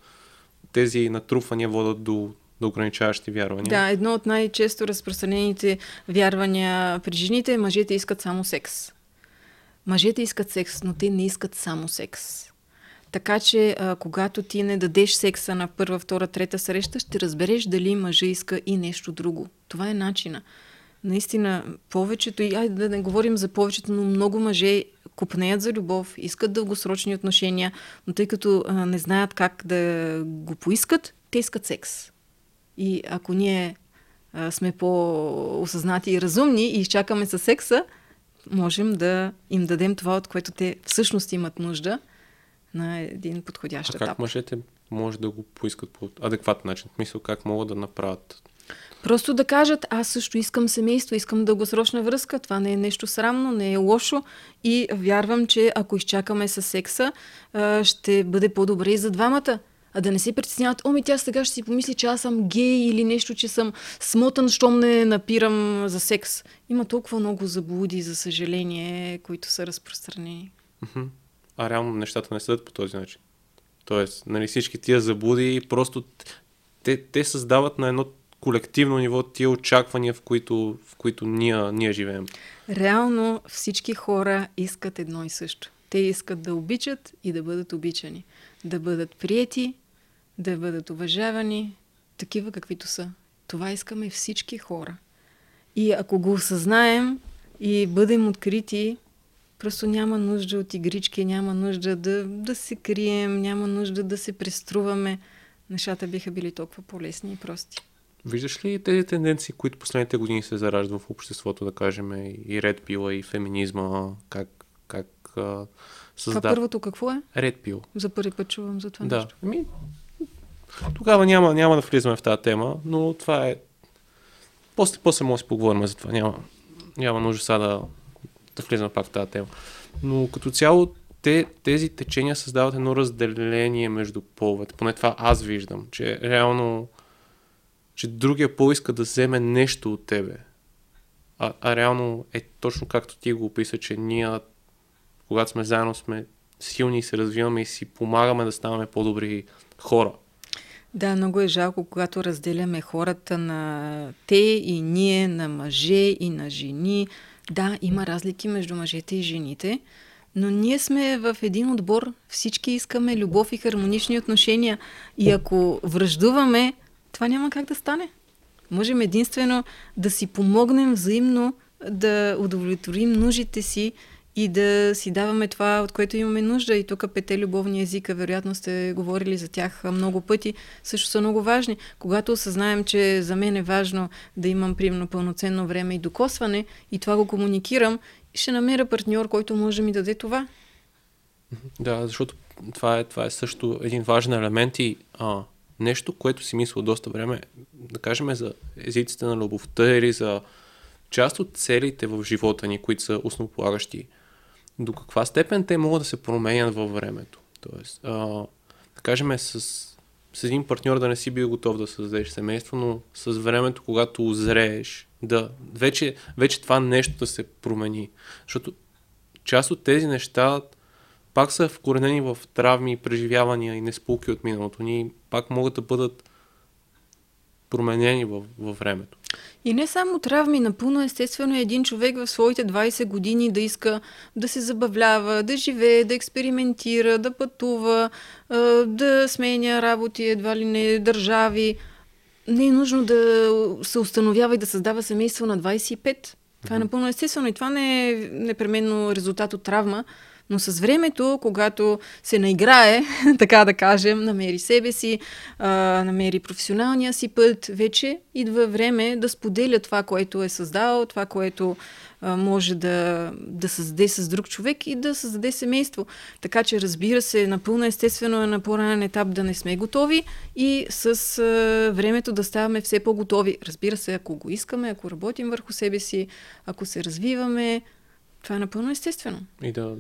тези натрупвания водят до, до ограничаващи вярвания. Да, едно от най-често разпространените вярвания при жените е мъжете искат само секс. Мъжете искат секс, но те не искат само секс. Така че, а, когато ти не дадеш секса на първа, втора, трета среща, ще разбереш дали мъжа иска и нещо друго. Това е начина. Наистина, повечето, и айде да не говорим за повечето, но много мъже купнеят за любов, искат дългосрочни отношения, но тъй като а, не знаят как да го поискат, те искат секс. И ако ние а, сме по-осъзнати и разумни и изчакаме със секса, можем да им дадем това, от което те всъщност имат нужда – на един подходящ а етап. как мъжете може да го поискат по адекватен начин? В мисъл, как могат да направят? Просто да кажат, аз също искам семейство, искам дългосрочна връзка, това не е нещо срамно, не е лошо и вярвам, че ако изчакаме с секса, ще бъде по-добре и за двамата. А да не се притесняват, оми тя сега ще си помисли, че аз съм гей или нещо, че съм смотан, щом не напирам за секс. Има толкова много заблуди, за съжаление, които са разпространени а реално нещата не седат по този начин. Тоест, нали, всички тия заблуди просто те, те създават на едно колективно ниво тия очаквания, в които, в които ние, ние живеем. Реално всички хора искат едно и също. Те искат да обичат и да бъдат обичани. Да бъдат прияти, да бъдат уважавани, такива каквито са. Това искаме всички хора. И ако го осъзнаем и бъдем открити Просто няма нужда от игрички, няма нужда да, да се крием, няма нужда да се преструваме. Нещата биха били толкова по-лесни и прости. Виждаш ли тези тенденции, които последните години се зараждат в обществото, да кажем, и ред пила, и феминизма, как, как а, създав... Това първото какво е? Ред пил. За първи път чувам за това да. нещо. Ами, тогава няма, няма да влизаме в тази тема, но това е... После, после може да си поговорим за това. Няма, няма нужда сега да, да влизаме пак в тази тема. Но като цяло те, тези течения създават едно разделение между половете. Поне това аз виждам, че реално че другия пол иска да вземе нещо от тебе. А, а реално е точно както ти го описа, че ние, когато сме заедно, сме силни и се развиваме и си помагаме да ставаме по-добри хора. Да, много е жалко, когато разделяме хората на те и ние, на мъже и на жени. Да, има разлики между мъжете и жените, но ние сме в един отбор. Всички искаме любов и хармонични отношения. И ако връждуваме, това няма как да стане. Можем единствено да си помогнем взаимно да удовлетворим нуждите си и да си даваме това, от което имаме нужда. И тук пете любовни езика, вероятно сте говорили за тях много пъти, също са много важни. Когато осъзнаем, че за мен е важно да имам примерно пълноценно време и докосване и това го комуникирам, ще намеря партньор, който може да ми даде това. Да, защото това е, това е също един важен елемент и а, нещо, което си мисля доста време, да кажем за езиците на любовта или за част от целите в живота ни, които са основополагащи, до каква степен те могат да се променят във времето. Тоест, а, да кажем с, с един партньор да не си бил готов да създадеш семейство, но с времето, когато озрееш, да, вече, вече това нещо да се промени. Защото част от тези неща пак са вкоренени в травми, преживявания и несполки от миналото ни, пак могат да бъдат променени във, във времето. И не само травми, напълно естествено е един човек в своите 20 години да иска да се забавлява, да живее, да експериментира, да пътува, да сменя работи, едва ли не държави. Не е нужно да се установява и да създава семейство на 25. Това е напълно естествено и това не е непременно резултат от травма, но с времето, когато се наиграе, така да кажем, намери себе си, а, намери професионалния си път, вече идва време да споделя това, което е създал, това, което а, може да, да създаде с друг човек и да създаде семейство. Така че, разбира се, напълно естествено е на по-ранен етап да не сме готови и с а, времето да ставаме все по-готови. Разбира се, ако го искаме, ако работим върху себе си, ако се развиваме, това е напълно естествено. И да,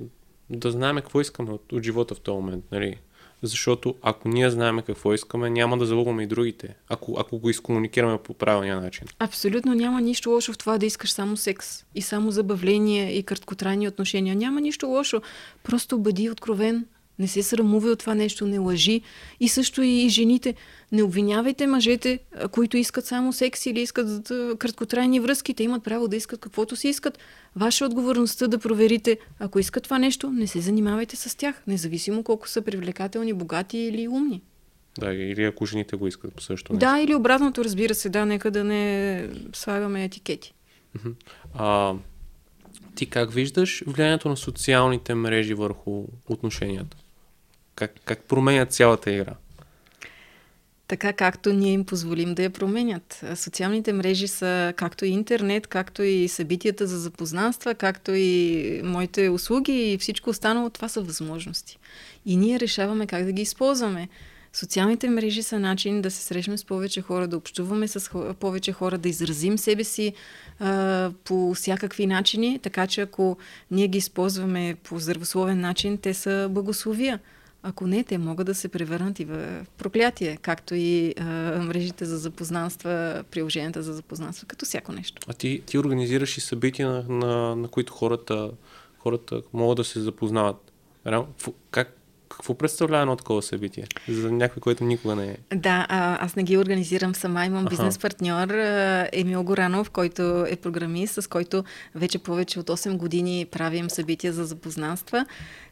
да знаем какво искаме от, от живота в този момент, нали? Защото ако ние знаем какво искаме, няма да залъгваме и другите, ако, ако го изкомуникираме по правилния начин. Абсолютно няма нищо лошо в това да искаш само секс и само забавление и краткотрайни отношения. Няма нищо лошо. Просто бъди откровен, не се срамувай от това нещо, не лъжи. И също и жените. Не обвинявайте мъжете, които искат само секс или искат краткотрайни връзки. Те имат право да искат каквото си искат. Ваша отговорността да проверите, ако искат това нещо, не се занимавайте с тях, независимо колко са привлекателни, богати или умни. Да, или ако жените го искат по също нещо. Да, или обратното, разбира се, да, нека да не слагаме етикети. А, ти как виждаш влиянието на социалните мрежи върху отношенията? Как, как променят цялата игра? Така както ние им позволим да я променят. Социалните мрежи са както и интернет, както и събитията за запознанства, както и моите услуги и всичко останало, това са възможности. И ние решаваме как да ги използваме. Социалните мрежи са начин да се срещнем с повече хора, да общуваме с повече хора, да изразим себе си а, по всякакви начини, така че ако ние ги използваме по здравословен начин, те са благословия. Ако не, те могат да се превърнат и в проклятие, както и а, мрежите за запознанства, приложенията за запознанства, като всяко нещо. А ти, ти организираш и събития, на, на, на които хората, хората могат да се запознават. Как, какво представлява едно такова събитие? За някой, който никога не е. Да, а, аз не ги организирам сама. Имам Аха. бизнес партньор Емил Горанов, който е програмист, с който вече повече от 8 години правим събития за запознанства.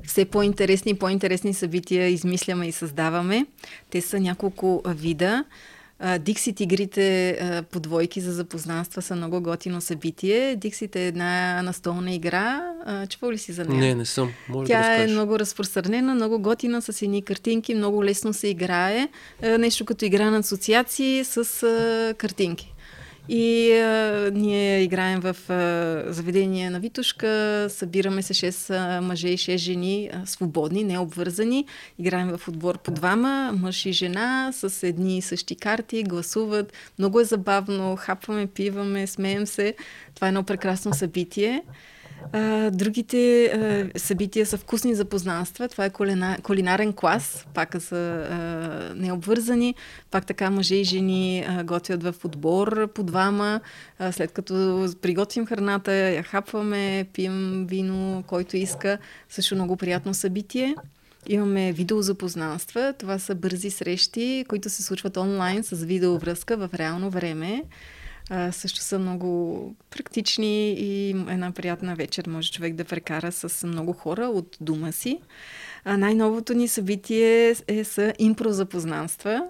Все по-интересни и по-интересни събития измисляме и създаваме. Те са няколко вида. Диксит игрите по двойки за запознанства са много готино събитие. Диксит е една настолна игра. Чувал ли си за нея? Не, не съм. Може Тя да е много разпространена, много готина, с едни картинки, много лесно се играе. Нещо като игра на асоциации с картинки. И а, ние играем в а, заведение на Витушка, събираме се 6 мъже и 6 жени, а, свободни, необвързани. Играем в отбор по двама, мъж и жена, с едни и същи карти, гласуват. Много е забавно, хапваме, пиваме, смеем се. Това е едно прекрасно събитие. А, другите а, събития са вкусни запознанства. Това е кулина, кулинарен клас, пак са а, необвързани. Пак така мъже и жени а, готвят в отбор по двама. А, след като приготвим храната, я хапваме, пием вино, който иска. Също много приятно събитие. Имаме видеозапознанства. Това са бързи срещи, които се случват онлайн с видеовръзка в реално време а, също са много практични и една приятна вечер може човек да прекара с много хора от дома си. А най-новото ни събитие е с импрозапознанства,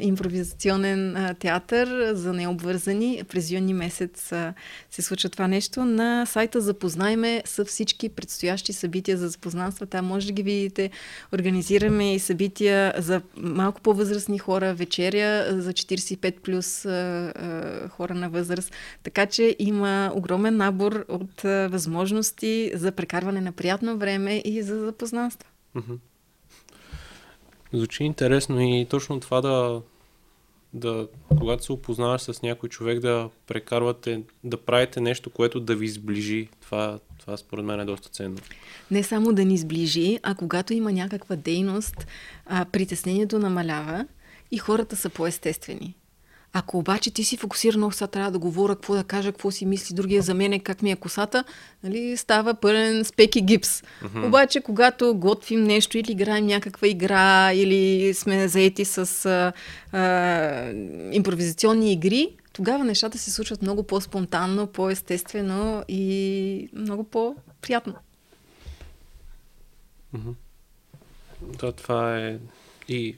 импровизационен театър за необвързани. През юни месец се случва това нещо. На сайта Запознайме са всички предстоящи събития за запознанства. Там може да ги видите. Организираме и събития за малко по-възрастни хора, вечеря за 45 плюс хора на възраст. Така че има огромен набор от възможности за прекарване на приятно време и за запознанства. Звучи интересно и точно това да, да, когато се опознаваш с някой човек, да прекарвате, да правите нещо, което да ви сближи. Това, това според мен е доста ценно. Не само да ни сближи, а когато има някаква дейност, а, притеснението намалява и хората са по-естествени. Ако обаче ти си фокусиран, сега трябва да говоря, какво да кажа, какво си мисли другия за мен, как ми е косата, нали, става пълен спеки гипс. Uh-huh. Обаче, когато готвим нещо или играем някаква игра, или сме заети с а, а, импровизационни игри, тогава нещата се случват много по-спонтанно, по-естествено и много по-приятно. Uh-huh. Да, това е и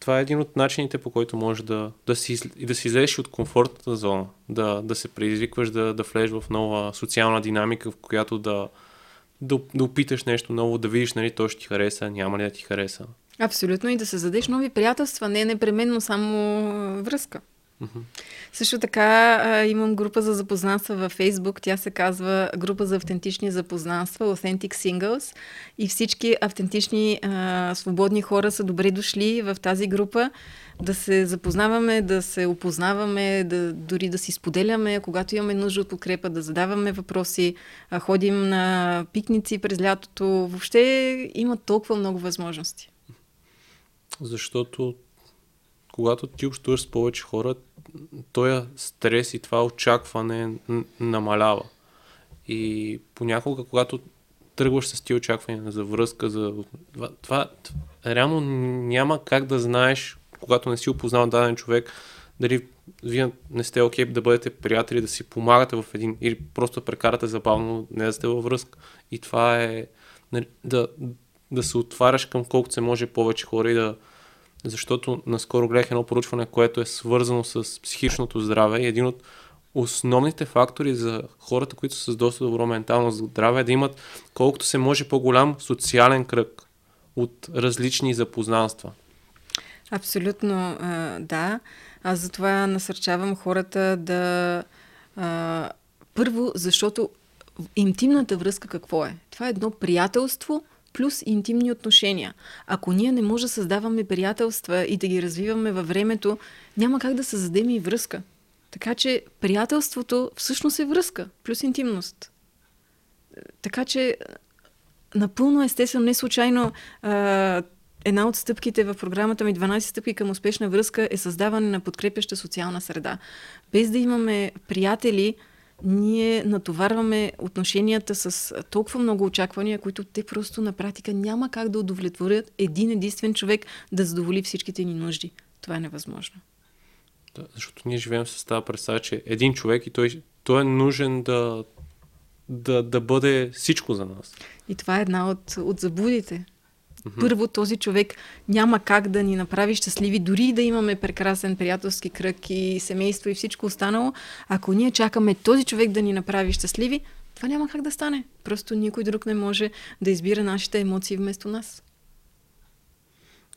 това е един от начините, по който можеш да, да, си, да си излезеш от комфортната зона, да, да се предизвикваш, да, да влезеш в нова социална динамика, в която да, да, да опиташ нещо ново, да видиш, нали, то ще ти хареса, няма ли да ти хареса. Абсолютно и да се задеш нови приятелства, не непременно само връзка. Mm-hmm. Също така а, имам група за запознанства във Facebook. Тя се казва Група за автентични запознанства, Authentic Singles. И всички автентични, а, свободни хора са добре дошли в тази група да се запознаваме, да се опознаваме, да, дори да си споделяме, когато имаме нужда от подкрепа, да задаваме въпроси, а, ходим на пикници през лятото. Въобще има толкова много възможности. Защото когато ти общуваш с повече хора, този стрес и това очакване намалява. И понякога, когато тръгваш с тия очаквания за връзка, за това, това реално няма как да знаеш, когато не си опознал даден човек, дали вие не сте окей okay да бъдете приятели, да си помагате в един или просто прекарате забавно, не да сте във връзка. И това е нали, да, да се отваряш към колкото се може повече хора и да, защото наскоро гледах едно поручване, което е свързано с психичното здраве и един от основните фактори за хората, които са с доста добро ментално здраве е да имат колкото се може по-голям социален кръг от различни запознанства. Абсолютно, да. Аз затова насърчавам хората да. първо, защото интимната връзка какво е? Това е едно приятелство, плюс интимни отношения. Ако ние не може да създаваме приятелства и да ги развиваме във времето, няма как да създадем и връзка. Така че приятелството всъщност е връзка, плюс интимност. Така че напълно естествено, не случайно а, една от стъпките в програмата ми 12 стъпки към успешна връзка е създаване на подкрепяща социална среда. Без да имаме приятели, ние натоварваме отношенията с толкова много очаквания, които те просто на практика няма как да удовлетворят един единствен човек да задоволи всичките ни нужди. Това е невъзможно. Да, защото ние живеем с тази представа, че един човек и той, той е нужен да, да, да бъде всичко за нас. И това е една от, от заблудите. Mm-hmm. Първо, този човек няма как да ни направи щастливи, дори да имаме прекрасен приятелски кръг и семейство и всичко останало. Ако ние чакаме този човек да ни направи щастливи, това няма как да стане. Просто никой друг не може да избира нашите емоции вместо нас.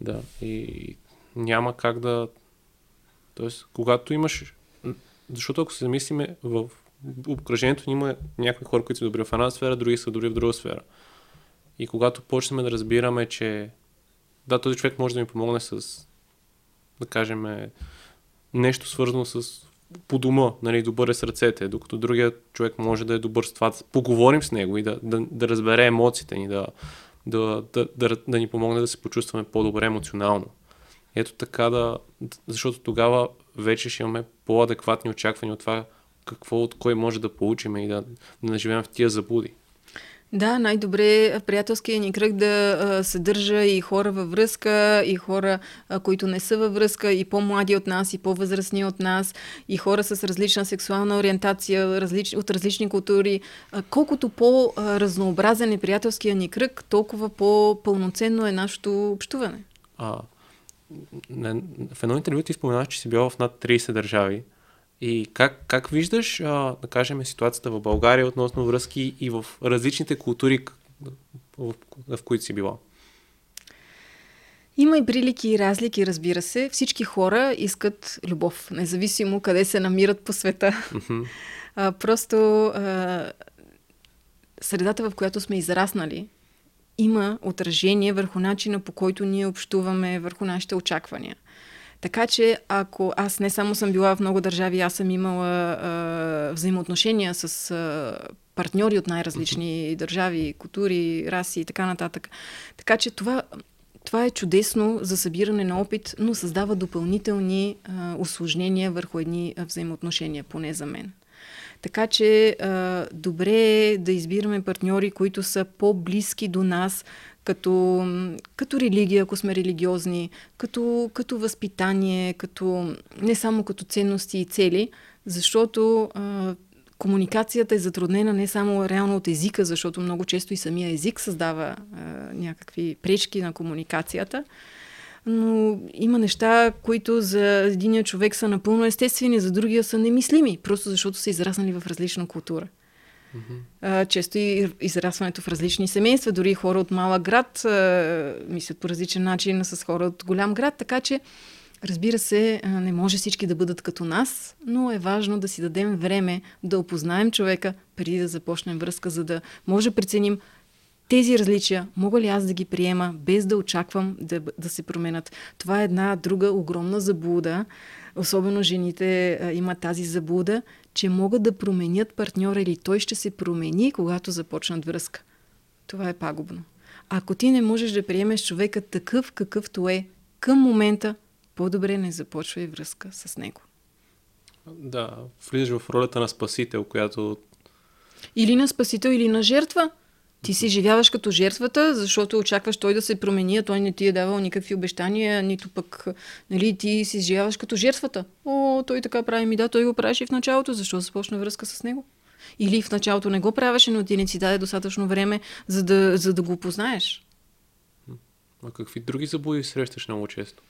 Да, и няма как да... Тоест, когато имаш... Защото ако се замислиме, в обкръжението ни има някои хора, които са добри в една сфера, други са добри в друга сфера. И когато почнем да разбираме, че да, този човек може да ми помогне с, да кажем, нещо свързано с по дома, нали, добър е с ръцете, докато другия човек може да е добър с това, да поговорим с него и да, да, да разбере емоциите ни, да, да, да, да, да ни помогне да се почувстваме по-добре емоционално. Ето така да, защото тогава вече ще имаме по-адекватни очаквания от това какво от кой може да получим и да, да не живеем в тия заблуди. Да, най-добре приятелския ни кръг да а, съдържа и хора във връзка, и хора, а, които не са във връзка, и по-млади от нас, и по-възрастни от нас, и хора с различна сексуална ориентация, различ, от различни култури. А, колкото по-разнообразен е приятелския ни кръг, толкова по-пълноценно е нашето общуване. А, в едно интервю ти споменаш, че си била в над 30 държави. И как, как виждаш, а, да кажем, ситуацията в България относно връзки и в различните култури, в, в, в които си била? Има и прилики и разлики, разбира се. Всички хора искат любов, независимо къде се намират по света. Mm-hmm. А, просто а, средата, в която сме израснали, има отражение върху начина по който ние общуваме, върху нашите очаквания. Така че, ако аз не само съм била в много държави, аз съм имала а, взаимоотношения с а, партньори от най-различни държави, култури, раси и така нататък. Така че това, това е чудесно за събиране на опит, но създава допълнителни а, осложнения върху едни взаимоотношения, поне за мен. Така че а, добре е да избираме партньори, които са по-близки до нас, като, като религия, ако сме религиозни, като, като възпитание, като, не само като ценности и цели, защото а, комуникацията е затруднена не само реално от езика, защото много често и самия език създава а, някакви пречки на комуникацията, но има неща, които за единия човек са напълно естествени, за другия са немислими, просто защото са израснали в различна култура. Mm-hmm. често и израстването в различни семейства, дори хора от малък град мислят по различен начин с хора от голям град, така че Разбира се, не може всички да бъдат като нас, но е важно да си дадем време да опознаем човека преди да започнем връзка, за да може да преценим тези различия, мога ли аз да ги приема, без да очаквам да, да се променят. Това е една друга огромна заблуда. Особено жените имат тази заблуда, че могат да променят партньора или той ще се промени, когато започнат връзка. Това е пагубно. Ако ти не можеш да приемеш човека такъв, какъвто е към момента, по-добре не започвай връзка с него. Да, влизаш в ролята на спасител, която... Или на спасител, или на жертва. Ти си живяваш като жертвата, защото очакваш той да се промени, а той не ти е давал никакви обещания, нито пък нали, ти си живяваш като жертвата. О, той така прави ми, да, той го правеше в началото, защо започна връзка с него? Или в началото не го правеше, но ти не си даде достатъчно време, за да, за да го познаеш. А какви други забуди срещаш много често?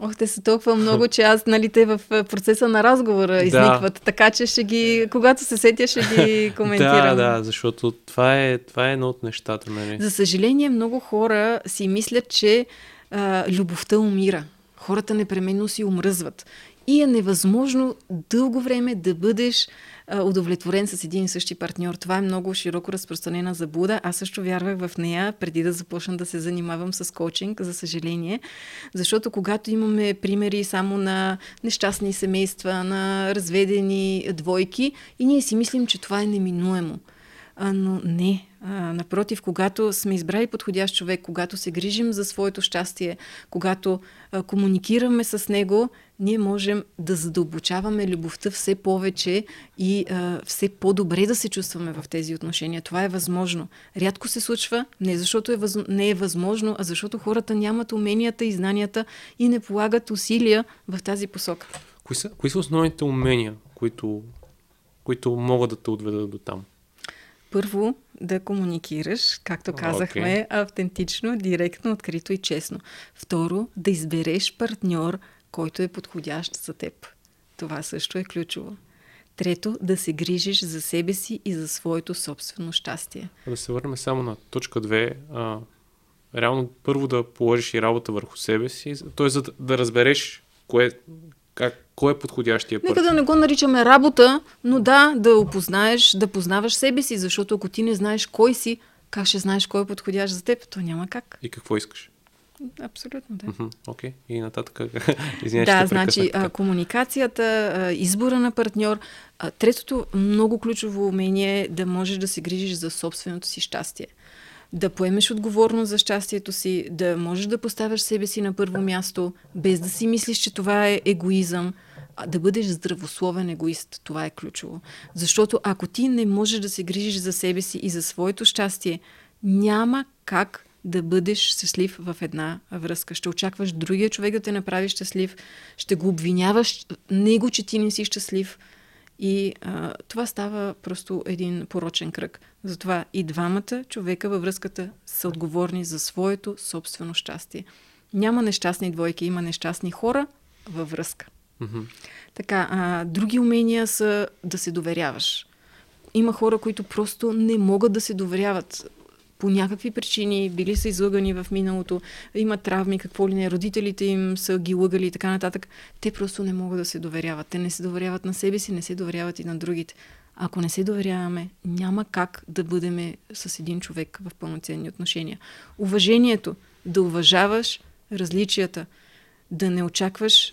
Ох, те са толкова много, че аз, нали, те в процеса на разговора изникват. Да. Така че ще ги, когато се сетя, ще ги коментирам. да, да, защото това е, това е едно от нещата, нали. За съжаление, много хора си мислят, че а, любовта умира. Хората непременно си умръзват. И е невъзможно дълго време да бъдеш удовлетворен с един и същи партньор. Това е много широко разпространена заблуда. Аз също вярвах в нея преди да започна да се занимавам с коучинг, за съжаление. Защото когато имаме примери само на нещастни семейства, на разведени двойки, и ние си мислим, че това е неминуемо. А, но не. А, напротив, когато сме избрали подходящ човек, когато се грижим за своето щастие, когато а, комуникираме с него, ние можем да задълбочаваме любовта все повече и а, все по-добре да се чувстваме в тези отношения. Това е възможно. Рядко се случва, не защото е въз... не е възможно, а защото хората нямат уменията и знанията и не полагат усилия в тази посока. Кои са, кои са основните умения, които, които могат да те отведат до там? Първо, да комуникираш, както казахме, okay. автентично, директно, открито и честно. Второ, да избереш партньор, който е подходящ за теб. Това също е ключово. Трето, да се грижиш за себе си и за своето собствено щастие. Да се върнем само на точка 2. А, реално първо да положиш и работа върху себе си, т.е. за да, разбереш кое, как, кой е подходящия път? Нека да не го наричаме работа, но да, да опознаеш, да познаваш себе си, защото ако ти не знаеш кой си, как ще знаеш кой е подходящ за теб? То няма как. И какво искаш? Абсолютно, да. Окей, okay. и нататък. Извинявай, да, значи а, комуникацията, а, избора на партньор. А, третото много ключово умение е да можеш да се грижиш за собственото си щастие. Да поемеш отговорност за щастието си, да можеш да поставяш себе си на първо място, без да си мислиш, че това е егоизъм, а да бъдеш здравословен егоист. Това е ключово. Защото ако ти не можеш да се грижиш за себе си и за своето щастие, няма как да бъдеш щастлив в една връзка. Ще очакваш другия човек да те направи щастлив, ще го обвиняваш него, че ти не си щастлив. И а, това става просто един порочен кръг. Затова и двамата човека във връзката са отговорни за своето собствено щастие. Няма нещастни двойки, има нещастни хора във връзка. Mm-hmm. Така, а, други умения са да се доверяваш. Има хора, които просто не могат да се доверяват по някакви причини, били са излъгани в миналото, имат травми, какво ли не, родителите им са ги лъгали и така нататък. Те просто не могат да се доверяват. Те не се доверяват на себе си, не се доверяват и на другите. Ако не се доверяваме, няма как да бъдем с един човек в пълноценни отношения. Уважението, да уважаваш различията, да не очакваш,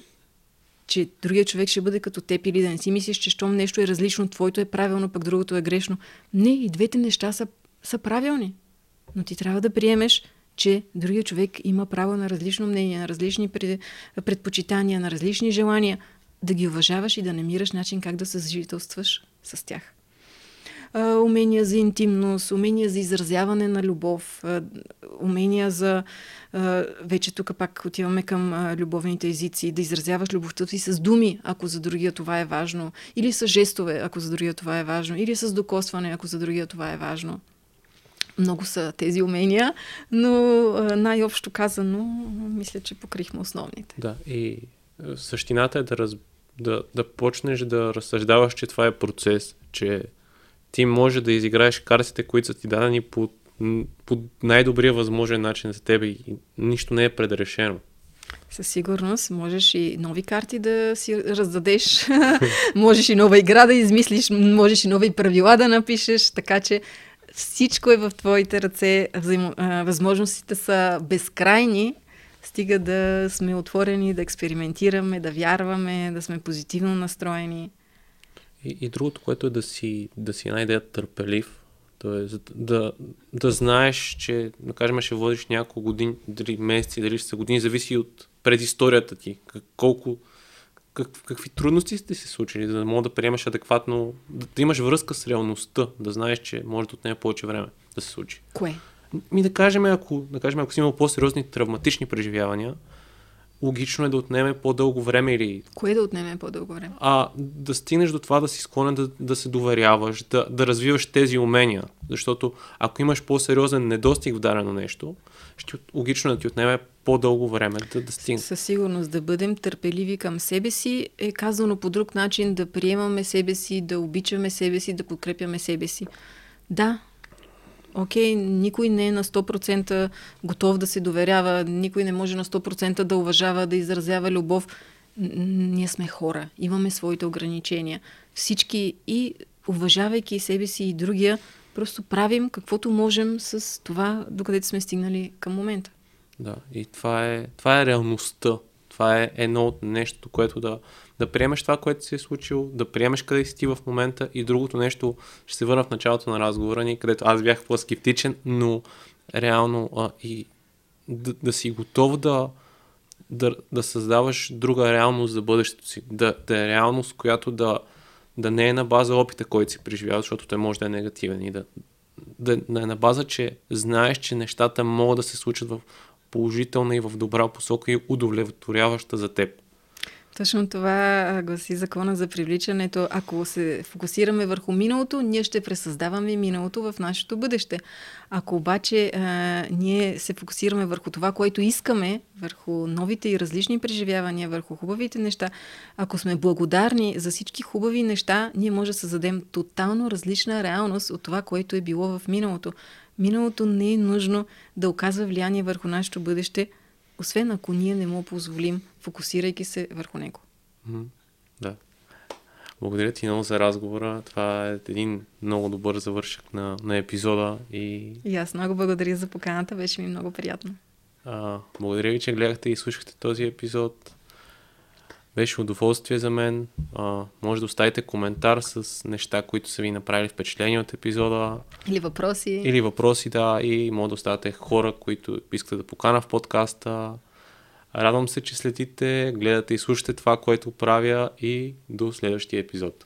че другия човек ще бъде като теб или да не си мислиш, че щом нещо е различно, твоето е правилно, пък другото е грешно. Не, и двете неща са, са правилни. Но ти трябва да приемеш, че другия човек има право на различно мнение, на различни предпочитания, на различни желания, да ги уважаваш и да намираш начин как да съжителстваш с тях. умения за интимност, умения за изразяване на любов, умения за... вече тук пак отиваме към любовните езици, да изразяваш любовта си с думи, ако за другия това е важно, или с жестове, ако за другия това е важно, или с докосване, ако за другия това е важно. Много са тези умения, но най-общо казано, мисля, че покрихме основните. Да, и същината е да, раз, да, да почнеш да разсъждаваш, че това е процес, че ти може да изиграеш картите, които са ти дадени по, по най-добрия възможен начин за теб и нищо не е предрешено. Със сигурност можеш и нови карти да си раздадеш, можеш и нова игра да измислиш, можеш и нови правила да напишеш, така че всичко е в твоите ръце, взаимо, а, възможностите са безкрайни, стига да сме отворени, да експериментираме, да вярваме, да сме позитивно настроени. И, и другото, което е да си, да си най-дея търпелив, т.е. Да, да знаеш, че, да кажем, ще водиш няколко години, дали месеци, дали ще са години, зависи от предисторията ти, колко, как, какви трудности сте се случили, за да мога да приемаш адекватно, да, да имаш връзка с реалността, да знаеш, че може да отнеме повече време да се случи. Кое? Ми да кажем, ако, да кажем, ако си имал по-сериозни травматични преживявания, логично е да отнеме по-дълго време или... Кое да отнеме по-дълго време? А, да стигнеш до това да си склонен да, да се доверяваш, да, да развиваш тези умения. Защото ако имаш по-сериозен недостиг в дарено нещо, ще, логично е да ти отнеме по-дълго време да, да стигне. Със сигурност да бъдем търпеливи към себе си е казано по друг начин да приемаме себе си, да обичаме себе си, да подкрепяме себе си. Да, окей, никой не е на 100% готов да се доверява, никой не може на 100% да уважава, да изразява любов. Ние сме хора, имаме своите ограничения. Всички и уважавайки себе си и другия, просто правим каквото можем с това, докъдето сме стигнали към момента. Да, и това е, това е реалността. Това е едно от нещото, което да, да приемеш това, което си е случило, да приемеш къде си ти в момента и другото нещо ще се върна в началото на разговора ни, където аз бях по-скептичен, но реално а, и да, да си готов да, да, да създаваш друга реалност за бъдещето си, да, да е реалност, която да, да не е на база опита, който си преживява, защото той може да е негативен и да, да, да е на база, че знаеш, че нещата могат да се случат в положителна и в добра посока и удовлетворяваща за теб. Точно това гласи закона за привличането. Ако се фокусираме върху миналото, ние ще пресъздаваме миналото в нашето бъдеще. Ако обаче а, ние се фокусираме върху това, което искаме, върху новите и различни преживявания, върху хубавите неща, ако сме благодарни за всички хубави неща, ние може да създадем тотално различна реалност от това, което е било в миналото. Миналото не е нужно да оказва влияние върху нашето бъдеще, освен ако ние не му позволим, фокусирайки се върху него. Mm-hmm. Да. Благодаря ти много за разговора. Това е един много добър завършък на, на епизода. И... и аз много благодаря за поканата. Беше ми много приятно. А, благодаря ви, че гледахте и слушахте този епизод. Беше удоволствие за мен. А, може да оставите коментар с неща, които са ви направили впечатление от епизода. Или въпроси. Или въпроси, да. И може да оставите хора, които искате да покана в подкаста. Радвам се, че следите, гледате и слушате това, което правя и до следващия епизод.